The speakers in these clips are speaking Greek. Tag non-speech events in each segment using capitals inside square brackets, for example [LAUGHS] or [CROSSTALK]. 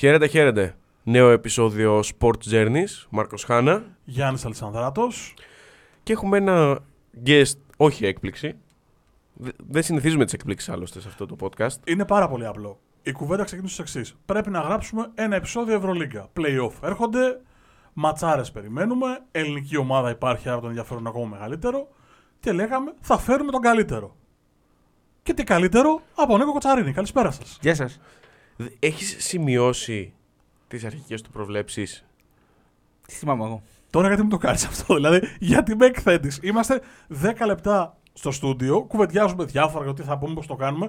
Χαίρετε, χαίρετε. Νέο επεισόδιο Sports Journeys. Μάρκος Χάνα. Γιάννης Αλισανδράτος. Και έχουμε ένα guest, όχι έκπληξη. Δε- Δεν συνηθίζουμε τις εκπλήξεις άλλωστε σε αυτό το podcast. Είναι πάρα πολύ απλό. Η κουβέντα ξεκινούσε στο εξής. Πρέπει να γράψουμε ένα επεισόδιο Ευρωλίγκα. Playoff έρχονται, ματσάρες περιμένουμε, ελληνική ομάδα υπάρχει, άρα το ενδιαφέρον ακόμα μεγαλύτερο. Και λέγαμε, θα φέρουμε τον καλύτερο. Και τι καλύτερο; Από Νίκο Κοτσαρίνη. Καλησπέρα σας. Γεια σας. Δε- Έχεις σημειώσει τις αρχικές του προβλέψεις; Τι θυμάμαι εγώ. Τώρα γιατί μου το κάνεις αυτό, δηλαδή, γιατί με εκθέτεις; Είμαστε 10 λεπτά στο στούντιο, κουβεντιάζουμε διάφορα για τι θα πούμε, πώς το κάνουμε.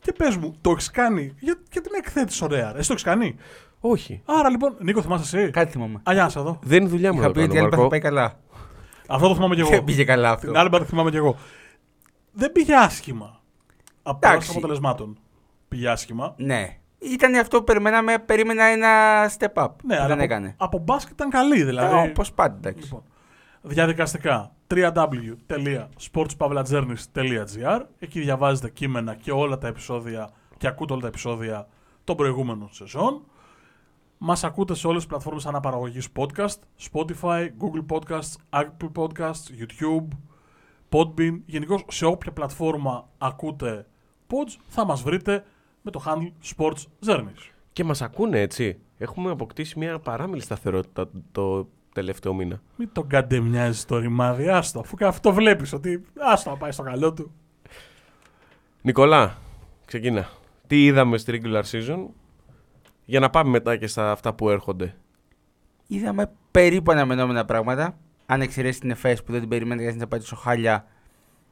Και πες μου, το έχεις κάνει; Για, γιατί με εκθέτει ωραία. ρε. Εσύ το έχεις κάνει; Όχι. Άρα λοιπόν, Νίκο, θυμάσαι εσύ; Κάτι θυμάμαι. Α, γεια σας, εδώ. Δεν είναι δουλειά μου Είχα να πει το ότι η κάνω, άλλη θα Μάρκο. πάει καλά. Αυτό το θυμάμαι και Και εγώ. [LAUGHS] πήγε καλά αυτό. Την άλλη μέρα θυμάμαι και εγώ. Δεν πήγε άσχημα. Από Εντάξει. πλευράς αποτελεσμάτων. Πήγε άσχημα. Ναι. Ήταν αυτό που περιμέναμε, περίμενα ένα step up. Ναι, που αλλά δεν από, έκανε. από μπάσκετ ήταν καλή δηλαδή. Ε, Όπως πάντα, εντάξει. Λοιπόν, διαδικαστικά www.sportspavlajourneys.gr Εκεί διαβάζετε κείμενα και όλα τα επεισόδια και ακούτε όλα τα επεισόδια των προηγούμενων σεζόν. Μας ακούτε σε όλες τις πλατφόρμες αναπαραγωγής podcast, Spotify, Google Podcasts, Apple Podcasts, YouTube, Podbean. Γενικώς σε όποια πλατφόρμα ακούτε pods θα μας βρείτε με το handle Sports Journeys. Και μας ακούνε έτσι. Έχουμε αποκτήσει μια παράμιλη σταθερότητα το τελευταίο μήνα. Μην τον καντεμιάζεις το ρημάδι, άστο, αφού και αυτό βλέπεις ότι άστο να πάει στο καλό του. Νικολά, ξεκίνα. Τι είδαμε στη regular season; Για να πάμε μετά και στα αυτά που έρχονται. Είδαμε περίπου αναμενόμενα πράγματα. Αν εξαιρέσεις την ΕΦΕΣ που δεν την περιμένει γιατί να πάει τόσο χάλια.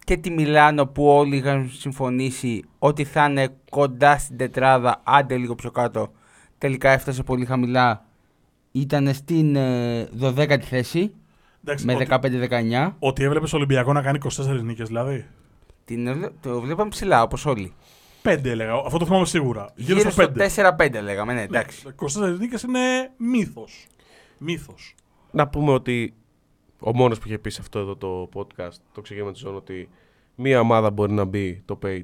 Και τη Μιλάνο που όλοι είχαν συμφωνήσει ότι θα είναι κοντά στην τετράδα, άντε λίγο πιο κάτω. Τελικά έφτασε πολύ χαμηλά. Ήταν στην ε, 12η θέση Εντάξει, με ότι, 15-19. ότι έβλεπες Ολυμπιακό να κάνει 24 νίκες, δηλαδή. Την, ε, το βλέπαμε ψηλά όπως όλοι. 5 έλεγα, αυτό το θυμάμαι σίγουρα. Γύρω, Γύρω στο στο 5. 4-5 λέγαμε, ναι, εντάξει. 24 νίκες είναι μύθος. Μύθος. Να πούμε ότι ο μόνος που είχε πει σε αυτό εδώ το podcast, το ξεκίνημα της ζώνη, ότι μία ομάδα μπορεί να μπει το pay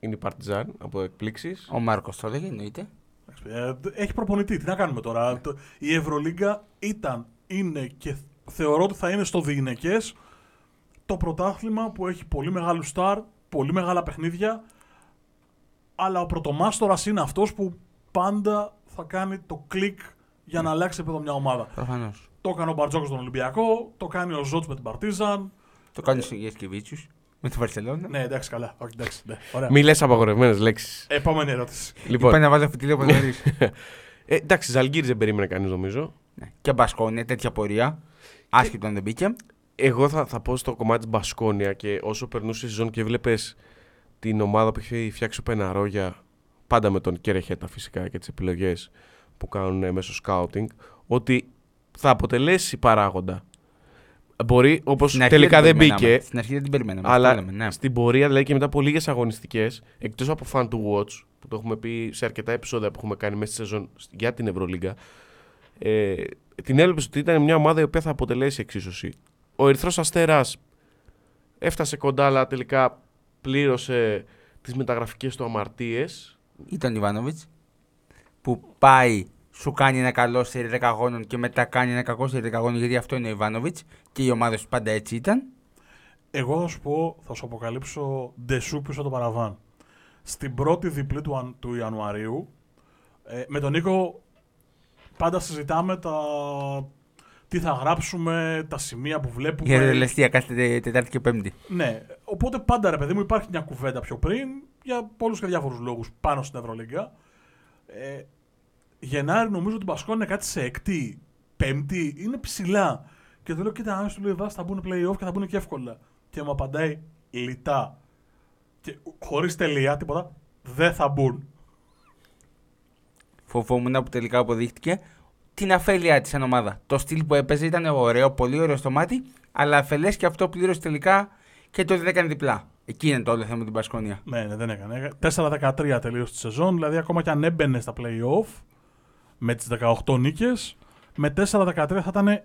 είναι η Partizan από εκπλήξεις. Ο Μάρκος το έλεγε, εννοείται. Έχει προπονητή, τι να κάνουμε τώρα; Το- Η Ευρωλίγκα ήταν, είναι και θεωρώ ότι θα είναι στο διηνεκές το πρωτάθλημα που έχει πολύ μεγάλους στάρ, πολύ μεγάλα παιχνίδια, αλλά ο πρωτομάστορας είναι αυτός που πάντα θα κάνει το κλικ για να αλλάξει επίπεδο μια ομάδα. Προφανώς. Το έκανε ο Μπαρτζόκος στον Ολυμπιακό, το κάνει ο Ζότς με την Παρτίζαν. Το κάνει ο Γεσκεβίτσιου με τη Βαρσελόνα. Ναι, εντάξει, καλά. Όχι, εντάξει, ναι, ωραία. Μη λες απαγορευμένες λέξεις. Επόμενη ερώτηση. Λοιπόν, Είπα να βάλω φυτίλιο από νωρί. [LAUGHS] ε, εντάξει, Ζαλγκύρης δεν περίμενε κανείς νομίζω. ναι. Και Μπασκόνια, τέτοια πορεία. Άσχετο αν δεν μπήκε. Εγώ θα, θα πω στο κομμάτι της Μπασκόνια και όσο περνούσε η σεζόν και βλέπεις την ομάδα που έχει φτιάξει ο Πεναρόγια, πάντα με τον Κερεχέτα φυσικά και τις επιλογές που κάνουν ε, μέσω scouting, ότι θα αποτελέσει παράγοντα. Μπορεί, όπως Στην αρχή τελικά δεν την περιμέναμε. μπήκε, Στην αρχή δεν την περιμέναμε. αλλά αυτό λέμε, ναι. στην πορεία, δηλαδή και μετά από λίγες αγωνιστικές, εκτός από fan to watch, που το έχουμε πει σε αρκετά επεισόδια που έχουμε κάνει μέσα στη σεζόν για την Ευρωλίγκα, ε, την έβλεπες ότι ήταν μια ομάδα η οποία θα αποτελέσει εξίσωση. Ο Ερυθρός Αστέρας έφτασε κοντά, αλλά τελικά πλήρωσε τις μεταγραφικές του αμαρτίες. Ήταν ο Ιβάνοβιτς που πάει, σου κάνει ένα καλό σε 10 αγώνων και μετά κάνει ένα κακό σε 10 αγώνων γιατί αυτό είναι ο Ιβάνοβιτς και η ομάδα του πάντα έτσι ήταν. Εγώ θα σου πω, θα σου αποκαλύψω ντεσού πίσω το παραβάν. Στην πρώτη διπλή του, Αν- του Ιανουαρίου, ε, με τον Νίκο πάντα συζητάμε τα... τι θα γράψουμε, τα σημεία που βλέπουμε. Για τελεστία κάθε Τε- Τετάρτη και Πέμπτη. Ναι, οπότε πάντα ρε παιδί μου υπάρχει μια κουβέντα πιο πριν για πολλούς και διάφορους λόγους πάνω στην Ευρωλίγκα. Ε, Γενάρη νομίζω ότι Μπασκόνια είναι κάτι σε εκτή, πέμπτη, είναι ψηλά. Και του λέω, κοίτα, αν σου λέει βάση θα μπουν play-off και θα μπουν και εύκολα. Και μου απαντάει λιτά. Και χωρίς τελεία, τίποτα, δεν θα μπουν. Φοβόμουν που τελικά αποδείχτηκε την αφέλειά της σαν ομάδα. Το στυλ που έπαιζε ήταν ωραίο, πολύ ωραίο στο μάτι, αλλά αφελές και αυτό πλήρωσε τελικά και το δεν έκανε διπλά. Εκεί είναι το όλο θέμα με την Πασκόνια. Ναι, ναι, δεν έκανε. 4-13 τελείωσε τη σεζόν, δηλαδή ακόμα και αν έμπαινε στα play-off με τις 18 νίκες, με 4-13 θα ήταν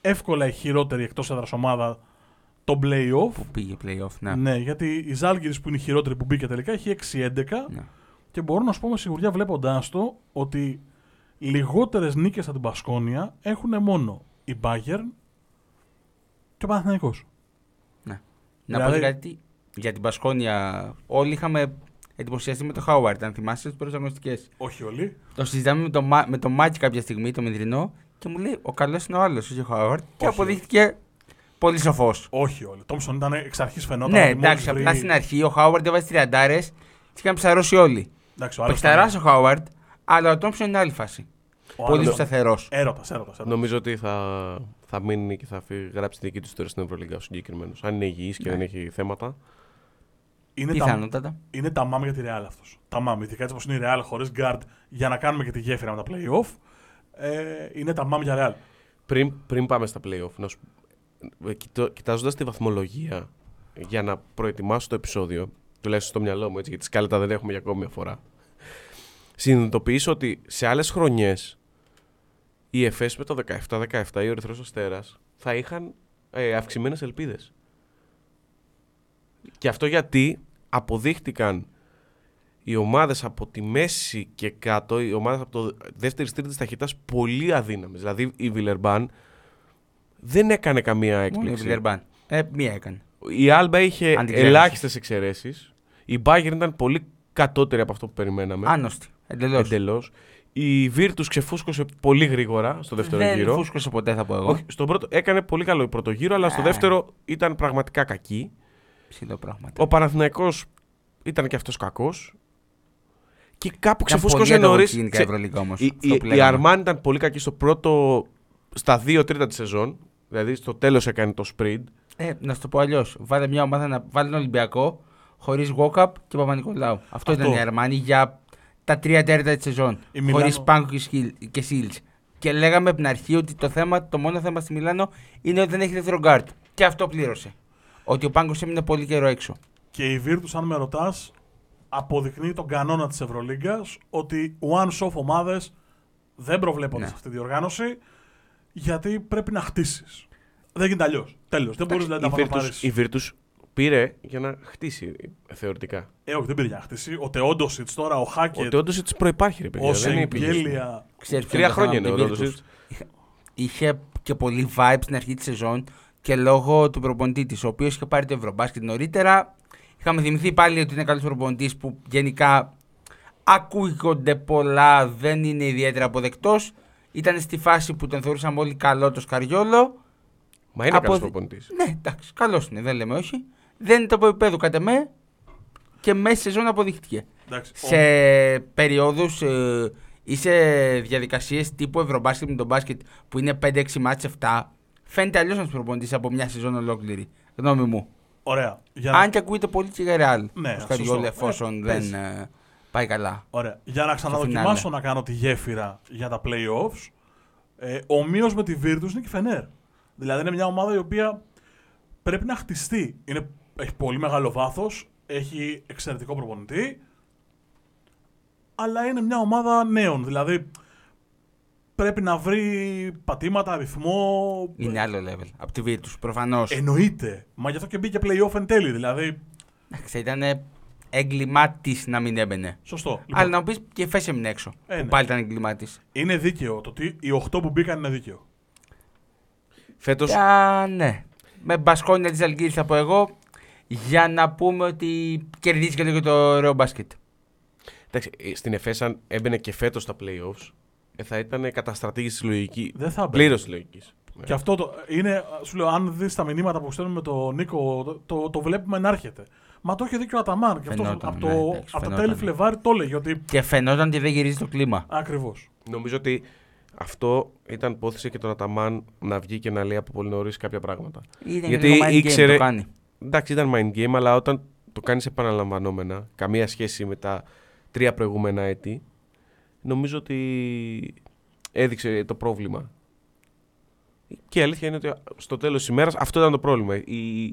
εύκολα η χειρότερη εκτός έδρας ομάδα το play-off. Που πήγε playoff, ναι. Ναι, γιατί η Ζάλγκυρης που είναι η χειρότερη που μπήκε τελικά έχει 6-11. Ναι. Και μπορώ να σου πω με σιγουριά βλέποντάς το ότι λιγότερες νίκες από την Πασκόνια έχουν μόνο η Bayern και ο Παναθηναϊκός. Ναι. Να πω Δηλαδή- γιατί για την Πασκόνια όλοι είχαμε εντυπωσιαστεί με το Χάουαρντ, αν θυμάσαι τι πρώτες αγωνιστικές. Όχι όλοι. Το συζητάμε με το, Μα- με το Μάκη κάποια στιγμή, το Μεδρινό, και μου λέει ο καλός είναι ο άλλος, όχι ο Χάουαρντ. Και Όχι. αποδείχθηκε πολύ σοφός. Όχι όλοι. Τόμψον ήταν εξ αρχής φαινόταν. Ναι, ότι μόλις εντάξει, βρει- απλά στην αρχή ο Χάουαρντ έβαζε τριαντάρες, τι είχαν ψαρώσει όλοι. Εντάξει, ο άλλος Πεχταρά ήταν- ο Χάουαρντ, αλλά ο Τόμψον είναι άλλη φάση. ο Πολύ άλλος- σταθερός. Έρωτας, έρωτας. Νομίζω ότι θα, θα μείνει και θα φύγει- γράψει τη δική του ιστορία στην Ευρωλίγα ο συγκεκριμένος. Αν είναι υγιής και Ναι. δεν έχει θέματα. Είναι τα, Πιθανότατα. είναι τα μάμ για τη Real αυτός. Τα μάμ. Ειδικά έτσι όπως είναι η Real χωρίς guard για να κάνουμε και τη γέφυρα με τα playoff. Ε, είναι τα μάμ για Real. Πριν, πριν πάμε στα playoff, να σου... κοιτάζοντας τη βαθμολογία για να προετοιμάσω το επεισόδιο, τουλάχιστον στο μυαλό μου, έτσι, γιατί σκάλετα δεν έχουμε για ακόμη μια φορά. Συνειδητοποιήσω ότι σε άλλες χρονιές οι ΕΦΕΣ με το 17-17 ή ο Ερυθρός Αστέρας θα είχαν ε, αυξημένες ελπίδες. Και αυτό γιατί αποδείχτηκαν οι ομάδες από τη μέση και κάτω, οι ομάδες από το δεύτερης τρίτης ταχύτητας πολύ αδύναμες. Δηλαδή η Βιλερμπάν δεν έκανε καμία Μόνο η έκπληξη. Βιλερμπάν. Ε, μία έκανε. Η Άλμπα είχε Αντιξέρεση. ελάχιστες εξαιρέσεις. Η Bayern ήταν πολύ κατώτερη από αυτό που περιμέναμε. Άνοστη. Εντελώς. Εντελώς. Η Virtus ξεφούσκωσε πολύ γρήγορα στο δεύτερο Δεν γύρο. φούσκωσε ποτέ, θα πω εγώ. Όχι, στον πρώτο, έκανε πολύ καλό πρώτο γύρο, αλλά στο Α. δεύτερο ήταν πραγματικά κακή. Ψηλό πράγματα. Ο Παναθηναϊκός ήταν και αυτός κακός. Και κάπου Ήταν ξεφούσκωσε πολύ νωρίς. ανταγωνιστική γενικά η Ευρωλίγα όμως, Η, αυτό η, που η λέγαμε. Αρμάν ήταν πολύ κακή στο πρώτο. στα δύο τρίτα της σεζόν. Δηλαδή στο τέλος έκανε το sprint. Ε, να σου το πω αλλιώς. Βάλε μια ομάδα να βάλει τον Ολυμπιακό χωρίς walk-up και Παπα-Νικολάου. Αυτό, Αυτό. ήταν η Αρμάνη για τα τρία τέταρτα της σεζόν. Η Μιλάνο- Χωρίς Πάγκο και, Σκυλ- και Σίλτς. Και λέγαμε από την αρχή ότι το, θέμα, το μόνο θέμα στη Μιλάνο είναι ότι δεν έχει δεύτερο γκάρτ. Και αυτό πλήρωσε. Ότι ο Πάγκος έμεινε πολύ καιρό έξω. Και η Virtus, αν με ρωτάς, αποδεικνύει τον κανόνα της Ευρωλίγκας ότι one-off ομάδες δεν προβλέπονται Ναι. σε αυτή τη διοργάνωση γιατί πρέπει να χτίσεις. Δεν γίνεται αλλιώς. Τέλος. Δεν μπορείς δηλαδή, η, να πάρει. Virtus, η Virtus πήρε για να χτίσει θεωρητικά. Ε, όχι, δεν πήρε για να χτίσει. Ο Τεόντοσιτς τώρα, ο Χάκετ, Ότι όντω τη προπάρχει, ρε παιδιά. ο δεν είναι επιλογή. Σεγγέλια. Ξέρεις ποιο Τρία είναι το χρόνια θέμα είναι ο με τη Ρόντοσιτ. Virtus. Είχε και πολύ vibe στην αρχή της σεζόν και λόγω του προπονητή της, ο οποίος είχε πάρει το Ευρωμπάσκετ νωρίτερα. Είχαμε θυμηθεί πάλι ότι είναι καλός προπονητής που γενικά ακούγονται πολλά, δεν είναι ιδιαίτερα αποδεκτός. Ήταν στη φάση που τον θεωρούσαμε όλοι καλό το Σκαριόλο. Μα είναι Από καλός δι- προπονητής. Ναι, εντάξει, καλός είναι, δεν λέμε όχι. Δεν είναι το από επίπεδο κατά με και μέσα στη σεζόν αποδείχτηκε. Εντάξει, ο- Σε περιόδους ε, ή σε διαδικασίες τύπου Ευρωμπάσκετ με τον μπάσκετ που είναι 5-6 μάτς 7, φαίνεται αλλιώς να του προπονητής από μια σεζόν ολόκληρη. Γνώμη μου. Ωραία. Για να... Αν και ακούγεται πολύ και για ρεάλ. Ναι, ο Σκαριόλ σωστό. εφόσον Ε, δεν πες. ε, πάει καλά. Ωραία. Για να ξαναδοκιμάσω φινάλε. να κάνω τη γέφυρα για τα playoffs, ε, ομοίως με τη Virtus είναι και η Φενέρ. Δηλαδή είναι μια ομάδα η οποία πρέπει να χτιστεί. Είναι, έχει πολύ μεγάλο βάθος, έχει εξαιρετικό προπονητή, αλλά είναι μια ομάδα νέων. Δηλαδή πρέπει να βρει πατήματα, ρυθμό. Είναι άλλο level. Από τη Virtus, προφανώς. Εννοείται. Μα γι' αυτό και μπήκε playoff εν τέλει. Δηλαδή. Εντάξει, ήταν έγκλημά της να μην έμπαινε. Σωστό. Αλλά Λοιπόν, να μου πεις και φέσε έμεινε έξω. Ε, που ναι. πάλι ήταν έγκλημά της. είναι δίκαιο. Το ότι οι 8 που μπήκαν είναι δίκαιο. Φέτο. ναι. Με μπασκόνια της Αλγύρης θα πω εγώ. Για να πούμε ότι κερδίζει και λίγο το ωραίο μπάσκετ. Εντάξει, ε, στην ΕΦΕΣ, αν έμπαινε και φέτος στα playoffs, ε, θα ήταν καταστρατήγηση της λογική. Δεν θα μπει. Πλήρως της λογικής. Και αυτό το, είναι, σου λέω, αν δεις τα μηνύματα που στέλνουμε με τον Νίκο, το, το, το βλέπουμε να έρχεται. Μα το είχε δίκιο ο Αταμάν. Και αυτός Φαινόταν, από, το, ναι, εντάξει, από τα φαινόταν. τέλη Φλεβάρι το έλεγε ότι. Και φαινόταν ότι δεν γυρίζει το κλίμα. Ακριβώς. Νομίζω ότι αυτό ήταν πόθησε και τον Αταμάν να βγει και να λέει από πολύ νωρίς κάποια πράγματα. Είναι Γιατί λίγο mind game, ήξερε- το κάνει. Εντάξει, ήταν mind game, αλλά όταν το κάνεις επαναλαμβανόμενα, καμία σχέση με τα τρία προηγούμενα έτη, νομίζω ότι έδειξε το πρόβλημα. Και η αλήθεια είναι ότι στο τέλος της ημέρας αυτό ήταν το πρόβλημα. Η...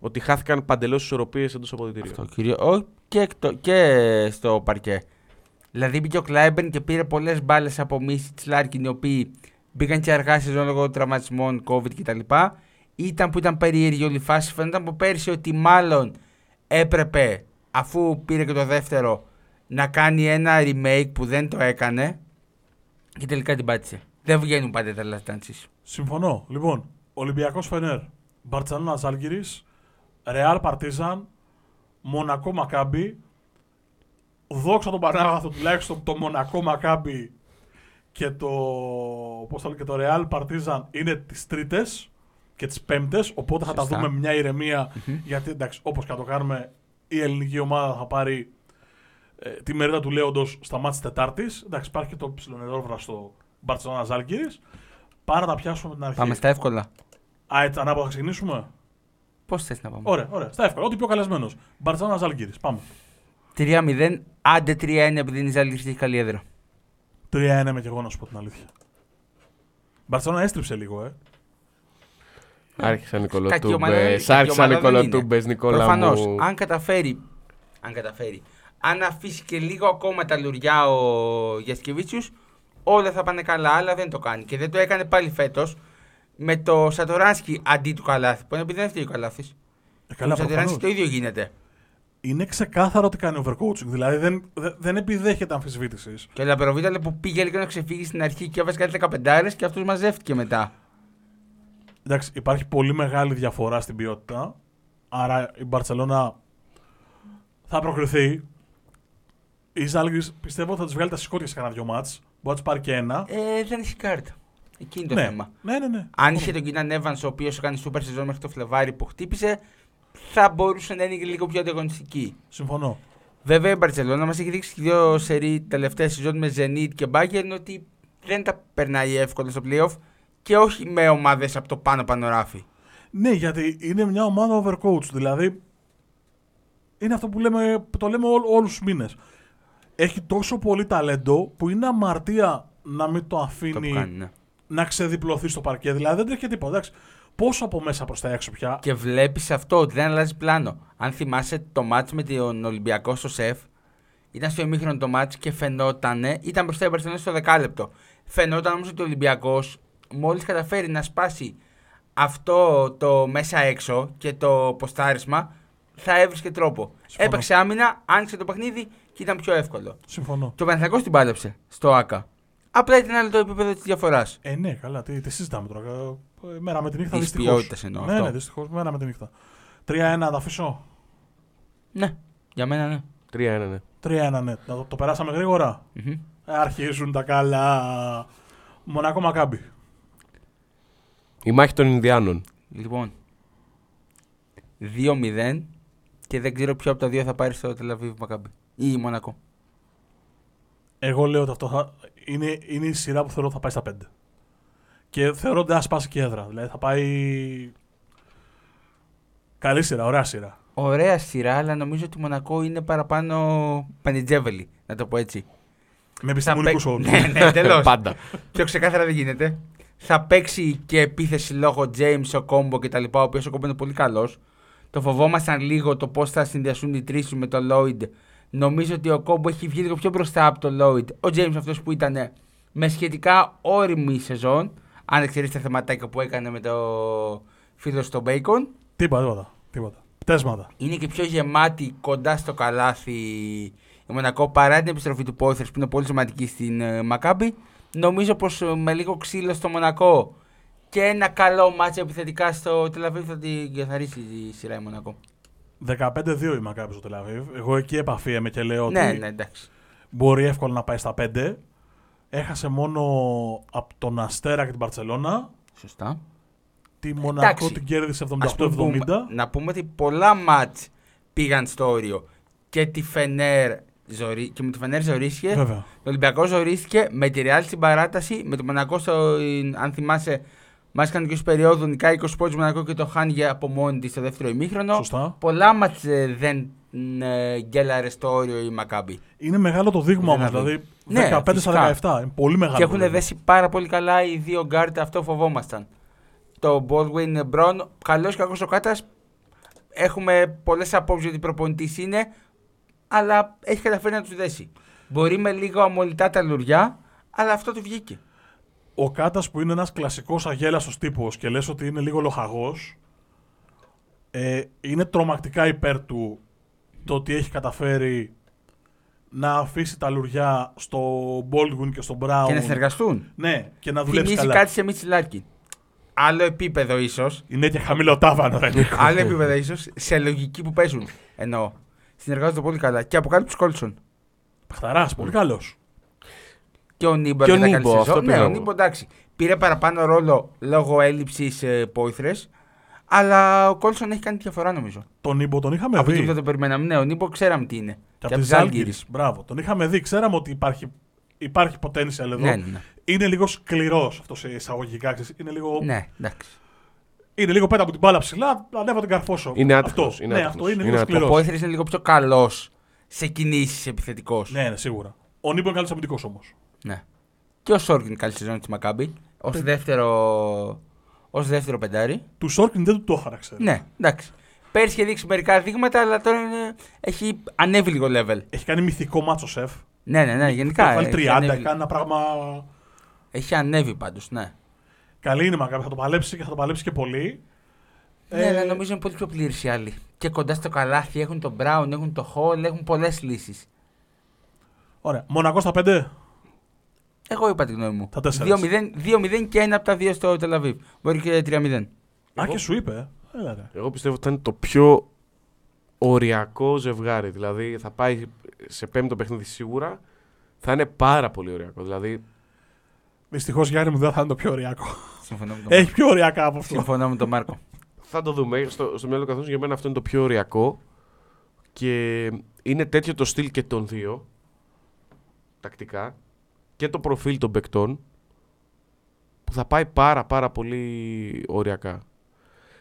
Ότι χάθηκαν παντελώς ισορροπίες εντός αποδητηρίου. Αυτό κύριο. Όχι και, εκτο- και στο παρκέ. Δηλαδή μπήκε ο Κλάιμπερν και πήρε πολλές μπάλες από Μίσιτς-Λάρκιν οι οποίοι μπήκαν και αργά σε ζώνη λόγω τραυματισμών, COVID κτλ. Ήταν που ήταν περίεργη όλη η φάση. Φαίνονταν από πέρσι ότι μάλλον έπρεπε αφού πήρε και το δεύτερο να κάνει ένα remake που δεν το έκανε και τελικά την πάτησε. Δεν βγαίνουν πάντα τα Last Dances. Συμφωνώ. Λοιπόν, Ολυμπιακός Φενέρ, Μπαρτσελόνα Ζάλγκηρη, Ρεάλ Παρτίζαν, Μονακό Μακάμπι. Δόξα τον Πανάγαθο τουλάχιστον το Μονακό Μακάμπι και το, πώς θα λέω, και το Ρεάλ Παρτίζαν είναι τις τρίτες και τις πέμπτες. Οπότε θα τα Σωστά. δούμε με μια ηρεμία. Γιατί εντάξει, όπως και να το κάνουμε, η ελληνική ομάδα θα πάρει ε, τη μερίδα του Λέοντο στα μάτια της Τετάρτης. Εντάξει, υπάρχει και το ψιλονερόβραστο Μπαρσελόνα Ζάλγκηρη. Πάρα να τα πιάσουμε από την αρχή. Πάμε στα εύκολα. Α, έτσι, ανάποδα ξεκινήσουμε; Πώς θες να πάμε; Ωραία, ωραία. Στα εύκολα. Ό,τι πιο καλεσμένος. Μπαρσελόνα Ζάλγκηρη. Πάμε. 3-0, άντε 3-1 επειδή είναι η Ζάλγκη έχει καλή έδρα. 3-1 είμαι και εγώ να σου πω την αλήθεια. Μπαρσελόνα έστριψε λίγο, ε. Άρχισαν οι Κακή ομάδα, κολοτούμπες. κακή Άρχισαν οι ομάδα δεν είναι. κολοτούμπες, Νικόλα Προφανώς, μου. αν καταφέρει, αν καταφέρει, αν αφήσει και λίγο ακόμα τα λουριά ο Γιασκεβίτσιους, όλα θα πάνε καλά, αλλά δεν το κάνει. Και δεν το έκανε πάλι φέτος με το Σατοράνσκι αντί του Καλάθι. Που είναι επειδή δεν φταίει ο Καλάθης. Ε, καλά, με το Σατοράνσκι προφανώς. το ίδιο γίνεται. Είναι ξεκάθαρο ότι κάνει overcoaching. Δηλαδή δεν, δεν, δεν επιδέχεται αμφισβήτησης. Και ο Λαπεροβίταλε που πήγε λίγο να ξεφύγει στην αρχή και έβαζε κάτι 15 και αυτός μαζεύτηκε μετά. Εντάξει, υπάρχει πολύ μεγάλη διαφορά στην ποιότητα. Άρα η Μπαρσελόνα θα προκριθεί. Η Ζάλγκη πιστεύω θα τη βγάλει τα σηκώτια σε κανένα δυο μάτς. Μπορεί να τη πάρει και ένα. Ε, δεν έχει κάρτα. Εκείνη το ναι. θέμα. ναι, ναι, ναι. Αν είχε τον Κίναν Evans, ο οποίος έκανε σούπερ σεζόν μέχρι το Φλεβάρι που χτύπησε, θα μπορούσε να είναι και λίγο πιο ανταγωνιστική. Συμφωνώ. Βέβαια η Μπαρσελόνα μας έχει δείξει και δύο σερή τελευταία σεζόν με Zenit και Bayern ότι δεν τα περνάει εύκολα στο playoff και όχι με ομάδες από το πάνω πάνω ράφι. Ναι, γιατί είναι μια ομάδα overcoach. Δηλαδή, είναι αυτό που λέμε, που το λέμε ό, όλους τους μήνες. Έχει τόσο πολύ ταλέντο που είναι αμαρτία να μην το Το αφήνει που κάνει, ναι. να ξεδιπλωθεί στο παρκέ. Δηλαδή δεν τρέχει και τίποτα. Εντάξει, πόσο από μέσα προς τα έξω πια. Και βλέπεις αυτό ότι δεν αλλάζει πλάνο. Αν θυμάσαι το μάτς με τον Ολυμπιακό στο σεφ, ήταν στο ημίχρονο το μάτς και φαινότανε, ήταν μπροστά η Μπαρσελόνα στο δεκάλεπτο. Φαινόταν όμως ότι ο Ολυμπιακός μόλις καταφέρει να σπάσει αυτό το μέσα έξω και το ποστάρισμα, θα έβρισκε τρόπο. Συμφωνώ. Έπαιξε άμυνα, άνοιξε το παιχνίδι και ήταν πιο εύκολο. Συμφωνώ. Και ο Παναθηναϊκός την πάλεψε στο ΑΚΑ. Απλά ήταν άλλο το επίπεδο της διαφοράς. Ε, ναι, καλά, τι, τι συζητάμε τώρα. Ε, Μέρα με τη νύχτα Της δυστυχώς. ποιότητας εννοώ Ναι, αυτό. ναι, δυστυχώς. Μέρα με τη νύχτα. 3-1, να τα αφήσω. Ναι, για μένα ναι. 3-1, ναι. 3-1, ναι. Να το, το περάσαμε γρήγορα. Μμμ. Ε, αρχίζουν τα καλά. Μονακό Μακάμπι. Η μάχη των Ινδιάνων. Λοιπόν, 2-0 και δεν ξέρω ποιο από τα δύο θα πάρει στο Τελαβίβ Μακάμπι. Ή η Μονακό. Εγώ λέω ότι αυτό θα, είναι, είναι η σειρά που θεωρώ ότι θα πάει στα 5. Και θεωρώ ότι δεν θα σπάσει και έδρα. Δηλαδή θα πάει. Καλή σειρά, ωραία σειρά. Ωραία σειρά, αλλά νομίζω ότι η Μονακό είναι παραπάνω πανιτζέβελη, να το πω έτσι. Με Θα επιστημονικούς παί- όρους. Ναι, ναι, [LAUGHS] τελώς. Πάντα. Πιο ξεκάθαρα δεν γίνεται. Θα παίξει και επίθεση λόγω James, ο Κόμπο κτλ. Ο οποίος ο Κόμπο είναι πολύ καλός. Το φοβόμασταν λίγο το πώς θα συνδυαστούν οι τρεις με τον Lloyd. Νομίζω ότι ο Κόμπο έχει βγει λίγο πιο μπροστά από τον Lloyd. Ο James αυτός που ήταν με σχετικά όρημη σεζόν. Αν εξαιρέσει τα θεματάκια που έκανε με το φίλο στο Bacon. Τίποτα, τίποτα. τίποτα. Πτέσματα. Είναι και πιο γεμάτη κοντά στο καλάθι η Μονακό παρά την επιστροφή του Πόθερ που είναι πολύ σημαντική στην ε, Μακάμπη. Νομίζω πως με λίγο ξύλο στο Μονακό και ένα καλό μάτσο επιθετικά στο Τελαβίβ θα την καθαρίσει η σειρά η Μονακό. 15-2 η Μακάμπι στο Τελαβίβ. Εγώ εκεί επαφή είμαι και λέω ότι Ναι, ναι, εντάξει. μπορεί εύκολα να πάει στα 5. Έχασε μόνο από τον Αστέρα και την Παρσελώνα. Σωστά. Τη Μονακό Εντάξει. την κέρδισε Ας πούμε, 78-70. να πούμε ότι πολλά μάτς πήγαν στο όριο και, τη Φενέρ, ζωρί- και με τη Φενέρ ζωρίστηκε. Βέβαια. Το Ολυμπιακό ζωρίστηκε με τη Ρεάλ στην παράταση. Με το Μονακό, στο, αν θυμάσαι, μας έκανε και ω περίοδο νικά 20 πόντους Μονακό και το χάνει από μόνη της στο δεύτερο ημίχρονο. Σωστά. Πολλά ματς ε, δεν ε, γκέλαρε στο όριο η Μακάμπι. Είναι μεγάλο το δείγμα όμως. Δεν Δηλαδή Ναι, 15 φυσικά. στα 17. Είναι πολύ μεγάλο. Και το έχουν δείγμα. δέσει πάρα πολύ καλά οι δύο γκαρντ, αυτό φοβόμασταν. Το Baldwin Brown, καλός και κακός ο Κάτας. Έχουμε πολλές απόψεις ό,τι προπονητής είναι, αλλά έχει καταφέρει να τους δέσει. Μπορεί με λίγο αμολητά τα λουριά, αλλά αυτό του βγήκε. Ο Κάτας που είναι ένας κλασικός αγέλαστος τύπος και λες ότι είναι λίγο λοχαγός, ε, είναι τρομακτικά υπέρ του το ότι έχει καταφέρει να αφήσει τα λουριά στο Baldwin και στο Brown. Και να συνεργαστούν. Ναι, και να δουλέψει Θυμίζει καλά. κάτι σε Μίτσι Λάρκιν. Άλλο επίπεδο ίσως. Είναι και χαμηλό ταβάνι, ρε Νίκο. άλλο επίπεδο ίσως σε λογική που παίζουν. Εννοώ. Συνεργάζονται πολύ καλά. Και αποκάλυψη Κόλσον. Παχταράς, πολύ καλός. Και ο Νίμπο Και ο αρκετά καλή Νίμπο, σεζόν. αυτό Ναι, πήγα ο εγώ. Νίμπο εντάξει. Πήρε παραπάνω ρόλο λόγω έλλειψης ε, πόηθρες. Αλλά ο Κόλσον έχει κάνει τη διαφορά νομίζω. Τον Νίμπο τον είχαμε Από εκεί που δει. δεν το περιμέναμε. Ναι, ο Νίμπο ξέραμε τι είναι. Και από τη τις Žalgiris. Ζάλγκυρης. Μπράβο. Τον είχαμε δει. Ξέραμε ότι υπάρχει, υπάρχει potential εδώ. Ναι, ναι, ναι. Είναι λίγο σκληρός αυτός σε εισαγωγικά. ξέρεις. Είναι λίγο, ναι εντάξει. είναι λίγο πέτα από την μπάλα ψηλά. Ανέβα την καρφώσω. Είναι αυτό. άτυχος, είναι ναι, άτυχος. αυτό είναι, Είναι λίγο άτυχος. Ο σκληρός. πόηθρε είναι λίγο πιο καλός σε κινήσεις επιθετικός. Ναι, ναι, σίγουρα. Ο Νίμπο είναι καλό αμυντικό όμως. Ναι. Και ο Σόρκιν καλή σεζόν της Μακάμπη. Ω Ναι. δεύτερο, ως δεύτερο πεντάρι. Του Σόρκιν δεν του το χαράξε. Ναι, εντάξει. Πέρσι είχε δείξει μερικά δείγματα, αλλά τώρα είναι... έχει ανέβει λίγο level. Έχει κάνει μυθικό μάτσο σεφ. Ναι, ναι, ναι, γενικά. Έχει βάλει έχει 30, ανέβει. έχει κάνει ένα πράγμα. Έχει ανέβει πάντως, ναι. Καλή είναι η Μακάμπη. Θα το παλέψει και θα το παλέψει και πολύ. Ναι, Ε, αλλά νομίζω είναι πολύ πιο πλήρης οι άλλοι. Και κοντά στο καλάθι έχουν τον Brown, έχουν το Hall, έχουν πολλές λύσεις. Ωραία. Μονακό στα 5. Εγώ είπα τη γνώμη μου. Τα τέσσερα. 2-0 2-0 και ένα από τα δύο στο Τελαβίβ. Μπορεί και 3-0. Α, και σου είπε. ε. Έλα, ρε. Εγώ πιστεύω ότι θα είναι το πιο οριακό ζευγάρι. Δηλαδή θα πάει σε πέμπτο παιχνίδι σίγουρα. Θα είναι πάρα πολύ οριακό. Δηλαδή Δυστυχώς Γιάννη μου δεν θα είναι το πιο ωριακό. Συμφωνώ με τον Μάρκο. Έχει πιο ωριακά από αυτό. Συμφωνώ με τον Μάρκο. θα το δούμε. Στο, στο μυαλό του καθόλου για μένα αυτό είναι το πιο οριακό. Και είναι τέτοιο το στυλ και των δύο. Τακτικά. Και το προφίλ των παικτών. Που θα πάει πάρα πάρα πολύ οριακά.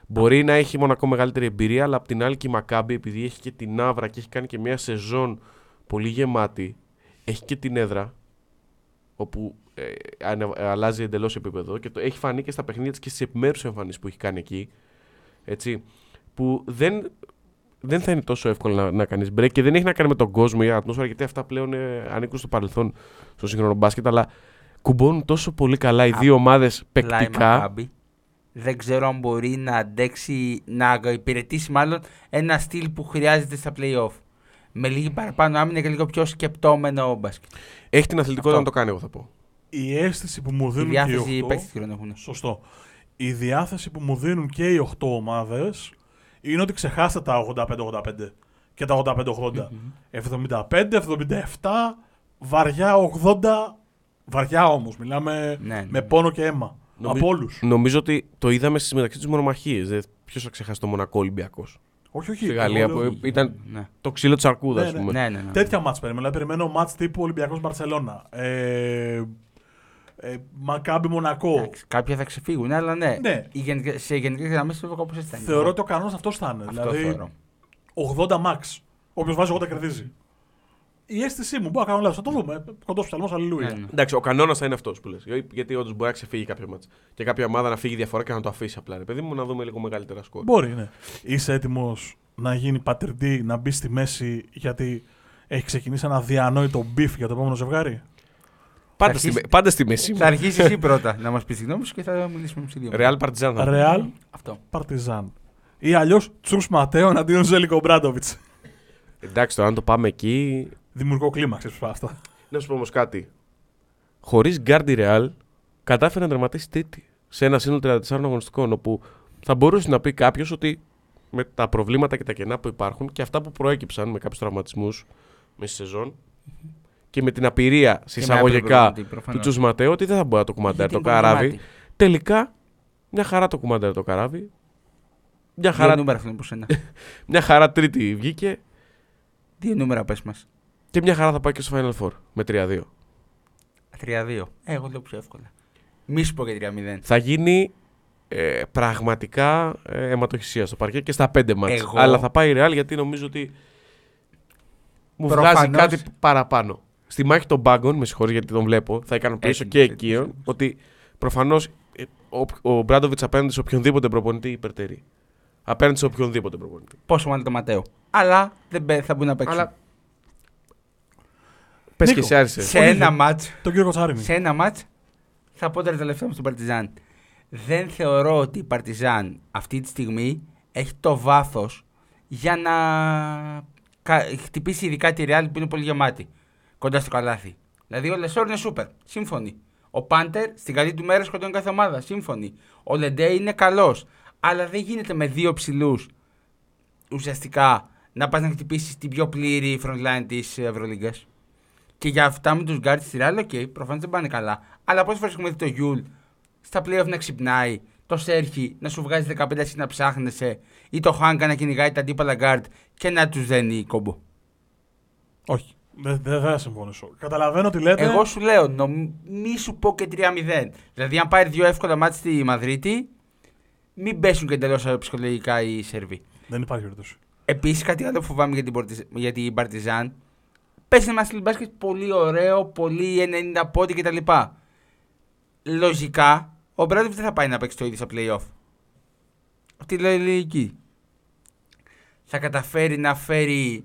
Μπορεί να έχει μονακό μεγαλύτερη εμπειρία, αλλά απ' την άλλη και η Μακάμπη, επειδή έχει και την άβρα και έχει κάνει και μια σεζόν πολύ γεμάτη, έχει και την έδρα, όπου ε, ανε- αλλάζει εντελώς επίπεδο και το έχει φανεί και στα παιχνίδια της και στι επιμέρου εμφανίσεις που έχει κάνει εκεί. Έτσι, που δεν, δεν θα είναι τόσο εύκολο να, να κάνεις break και δεν έχει να κάνει με τον κόσμο ή την ατμόσφαιρα, γιατί αυτά πλέον ε, ανήκουν στο παρελθόν στο σύγχρονο μπάσκετ, αλλά κουμπώνουν τόσο πολύ καλά οι δύο ομάδες Πλάι παικτικά. Μακάμπι. Δεν ξέρω αν μπορεί να αντέξει, να υπηρετήσει μάλλον ένα στυλ που χρειάζεται στα playoff. Με λίγη παραπάνω άμυνα και λίγο πιο σκεπτόμενο μπάσκετ. Έχει την αθλητικότητα Αυτό. να το κάνει, εγώ θα πω. Η αίσθηση που μου Η δίνουν και διάθεση οι 8. παίξει χρόνο έχουν. Σωστό. Η διάθεση που μου δίνουν και οι 8 ομάδες είναι ότι ξεχάστε τα 85-85 και τα 85-80. 75-77, βαριά 80, βαριά όμως. Μιλάμε Ναι, ναι. με πόνο και αίμα. Νομι- Από όλους. Νομίζω ότι το είδαμε στις μεταξύ του μονομαχίες. Ποιος θα ξεχάσει το Μονακό Ολυμπιακός; Όχι, όχι. Στη Γαλλία εγώ λέω- που ήταν Ναι. το ξύλο της αρκούδας, Ναι, ας ναι. πούμε. Ναι, ναι, ναι. Τέτοια μάτς περιμένω. Δηλαδή, περιμένω μάτς τύπου Ολυμπιακός Μπαρσελώνα. Ε, ε, Μακάμπι Μονακό. Εντάξει, Κάποια θα ξεφύγουν, αλλά ναι. Ναι. Οι γενικέ- σε γενικές γραμμές το κάπω έτσι θα είναι. Θεωρώ ότι ο κανόνας αυτός θα είναι. Αυτό δηλαδή θεωρώ. 80 max. Όποιος βάζει 80 κερδίζει. Η αίσθησή μου, μπορώ να κάνω λάθος. Θα το δούμε. Κοντός ψαλμός, αλληλούια. Ναι, ναι. Εντάξει, ο κανόνας θα είναι αυτός που λες. Γιατί όντως μπορεί να ξεφύγει κάποιο ματς. Και κάποια ομάδα να φύγει διαφορά και να το αφήσει απλά. Ρε παιδί μου, να δούμε λίγο μεγαλύτερα σκορ. Μπορεί, ναι. Είσαι έτοιμος να γίνει πατιρντί, να μπει στη μέση γιατί έχει ξεκινήσει ένα αδιανόητο beef για το επόμενο ζευγάρι; Πάντα, Θα στη, αρχίσει- με- πάντα στη μέση. Θα αρχίσει εσύ πρώτα να μας πεις τη γνώμη σου και θα μιλήσουμε με τους δύο. Ρεάλ Παρτιζάν. θα πω. Ρεάλ Αυτό. Παρτιζάν. Ή αλλιώς Τσους Ματέο εναντίον Ζέλικο Ομπράντοβιτς. Εντάξει, τώρα αν το πάμε εκεί. Δημιουργικό κλίμα, ξέρεις αυτά. Να σου πω όμως κάτι. Χωρίς γκάρντι Ρεάλ, κατάφερε να τερματίσει τρίτη σε ένα σύνολο 34 αγωνιστικών. Όπου θα μπορούσε να πει κάποιος ότι με τα προβλήματα και τα κενά που υπάρχουν και αυτά που προέκυψαν με κάποιους τραυματισμούς μέσα στη σεζόν και με την απειρία συσσαγωγικά του Τσου Ματέο, ότι δεν θα μπορεί να το κουμαντάρει το καράβι. Τελικά, μια χαρά το κουμαντάρει το καράβι. Μια Χαρά... χαρά, νούμερα αυτό είναι προς ένα. [LAUGHS] μια χαρά τρίτη βγήκε Δύο νούμερα πες μας. και μια χαρά θα πάει και στο Final Four με 3-2. 3-2. Ε, εγώ λέω πιο εύκολα. Μη σου πω και 3-0. Θα γίνει ε, πραγματικά ε, αιματοχυσία στο παρκέ και στα πέντε μάτς. Εγώ- Αλλά θα πάει η Real γιατί νομίζω ότι μου Προφανώς- βγάζει κάτι παραπάνω. Στη μάχη των μπάγκων, με συγχωρείς γιατί τον βλέπω, θα ικανοποιήσω Έτοιμος, και έτοιμος, εκεί έτοιμος. ότι προφανώς ο, ο Μπράντοβιτς απέναντι σε οποιονδήποτε προπονητή υπερτερεί. Απέναντι σε οποιονδήποτε προπονητή. Πόσο μάλλον το Ματέο. Αλλά δεν μπε- θα μπουν να παίξουν. Αλλά. Πες και Νίκο, εσύ, Άρισε. σε Όχι, ένα δεν- μάτς, Τον κύριο Κοτσάρινη. σε ένα μάτς θα πω τα τελευταία μου στον Παρτιζάν. Δεν θεωρώ ότι η Παρτιζάν αυτή τη στιγμή έχει το βάθος για να κα- χτυπήσει ειδικά τη Real που είναι πολύ γεμάτη. Κοντά στο καλάθι. Δηλαδή ο Λεσόρ είναι σούπερ. Σύμφωνοι. Ο Πάντερ στην καλή του μέρα σκοτώνει κάθε ομάδα. Σύμφωνοι. Ο Λεντέι είναι καλός. Αλλά δεν γίνεται με δύο ψηλούς ουσιαστικά να πας να χτυπήσεις την πιο πλήρη front line της Ευρωλίγκας. Και για αυτά με τους γκαρντ στη Ρεάλ, OK, okay, προφανώς δεν πάνε καλά. Αλλά πόσες φορές έχουμε δει το Γιούλ στα playoff να ξυπνάει, το Σέρχι να σου βγάζει 15 ασίστ να ψάχνεσαι, ή το Χάγκα να κυνηγάει τα αντίπαλα γκαρντ και να τους δένει κόμπο. Όχι. Δεν δε, θα συμφωνήσω. Καταλαβαίνω τι λέτε. Εγώ σου λέω, νο, μη σου πω και 3-0. Δηλαδή, αν πάρει δύο εύκολα μάτια στη Μαδρίτη, μην πέσουν και εντελώς ψυχολογικά οι Σερβοί. Δεν υπάρχει περίπτωση. Επίσης, κάτι άλλο που φοβάμαι για την, Πορτιζ... για την Παρτιζάν. Πέσει ένα στυλ μπάσκετ πολύ ωραίο, πολύ 90 πόντι κτλ. Λογικά, ο Μπράντοβιτ δεν θα πάει να παίξει το ίδιο στα playoff. Αυτή η λογική; Θα καταφέρει να φέρει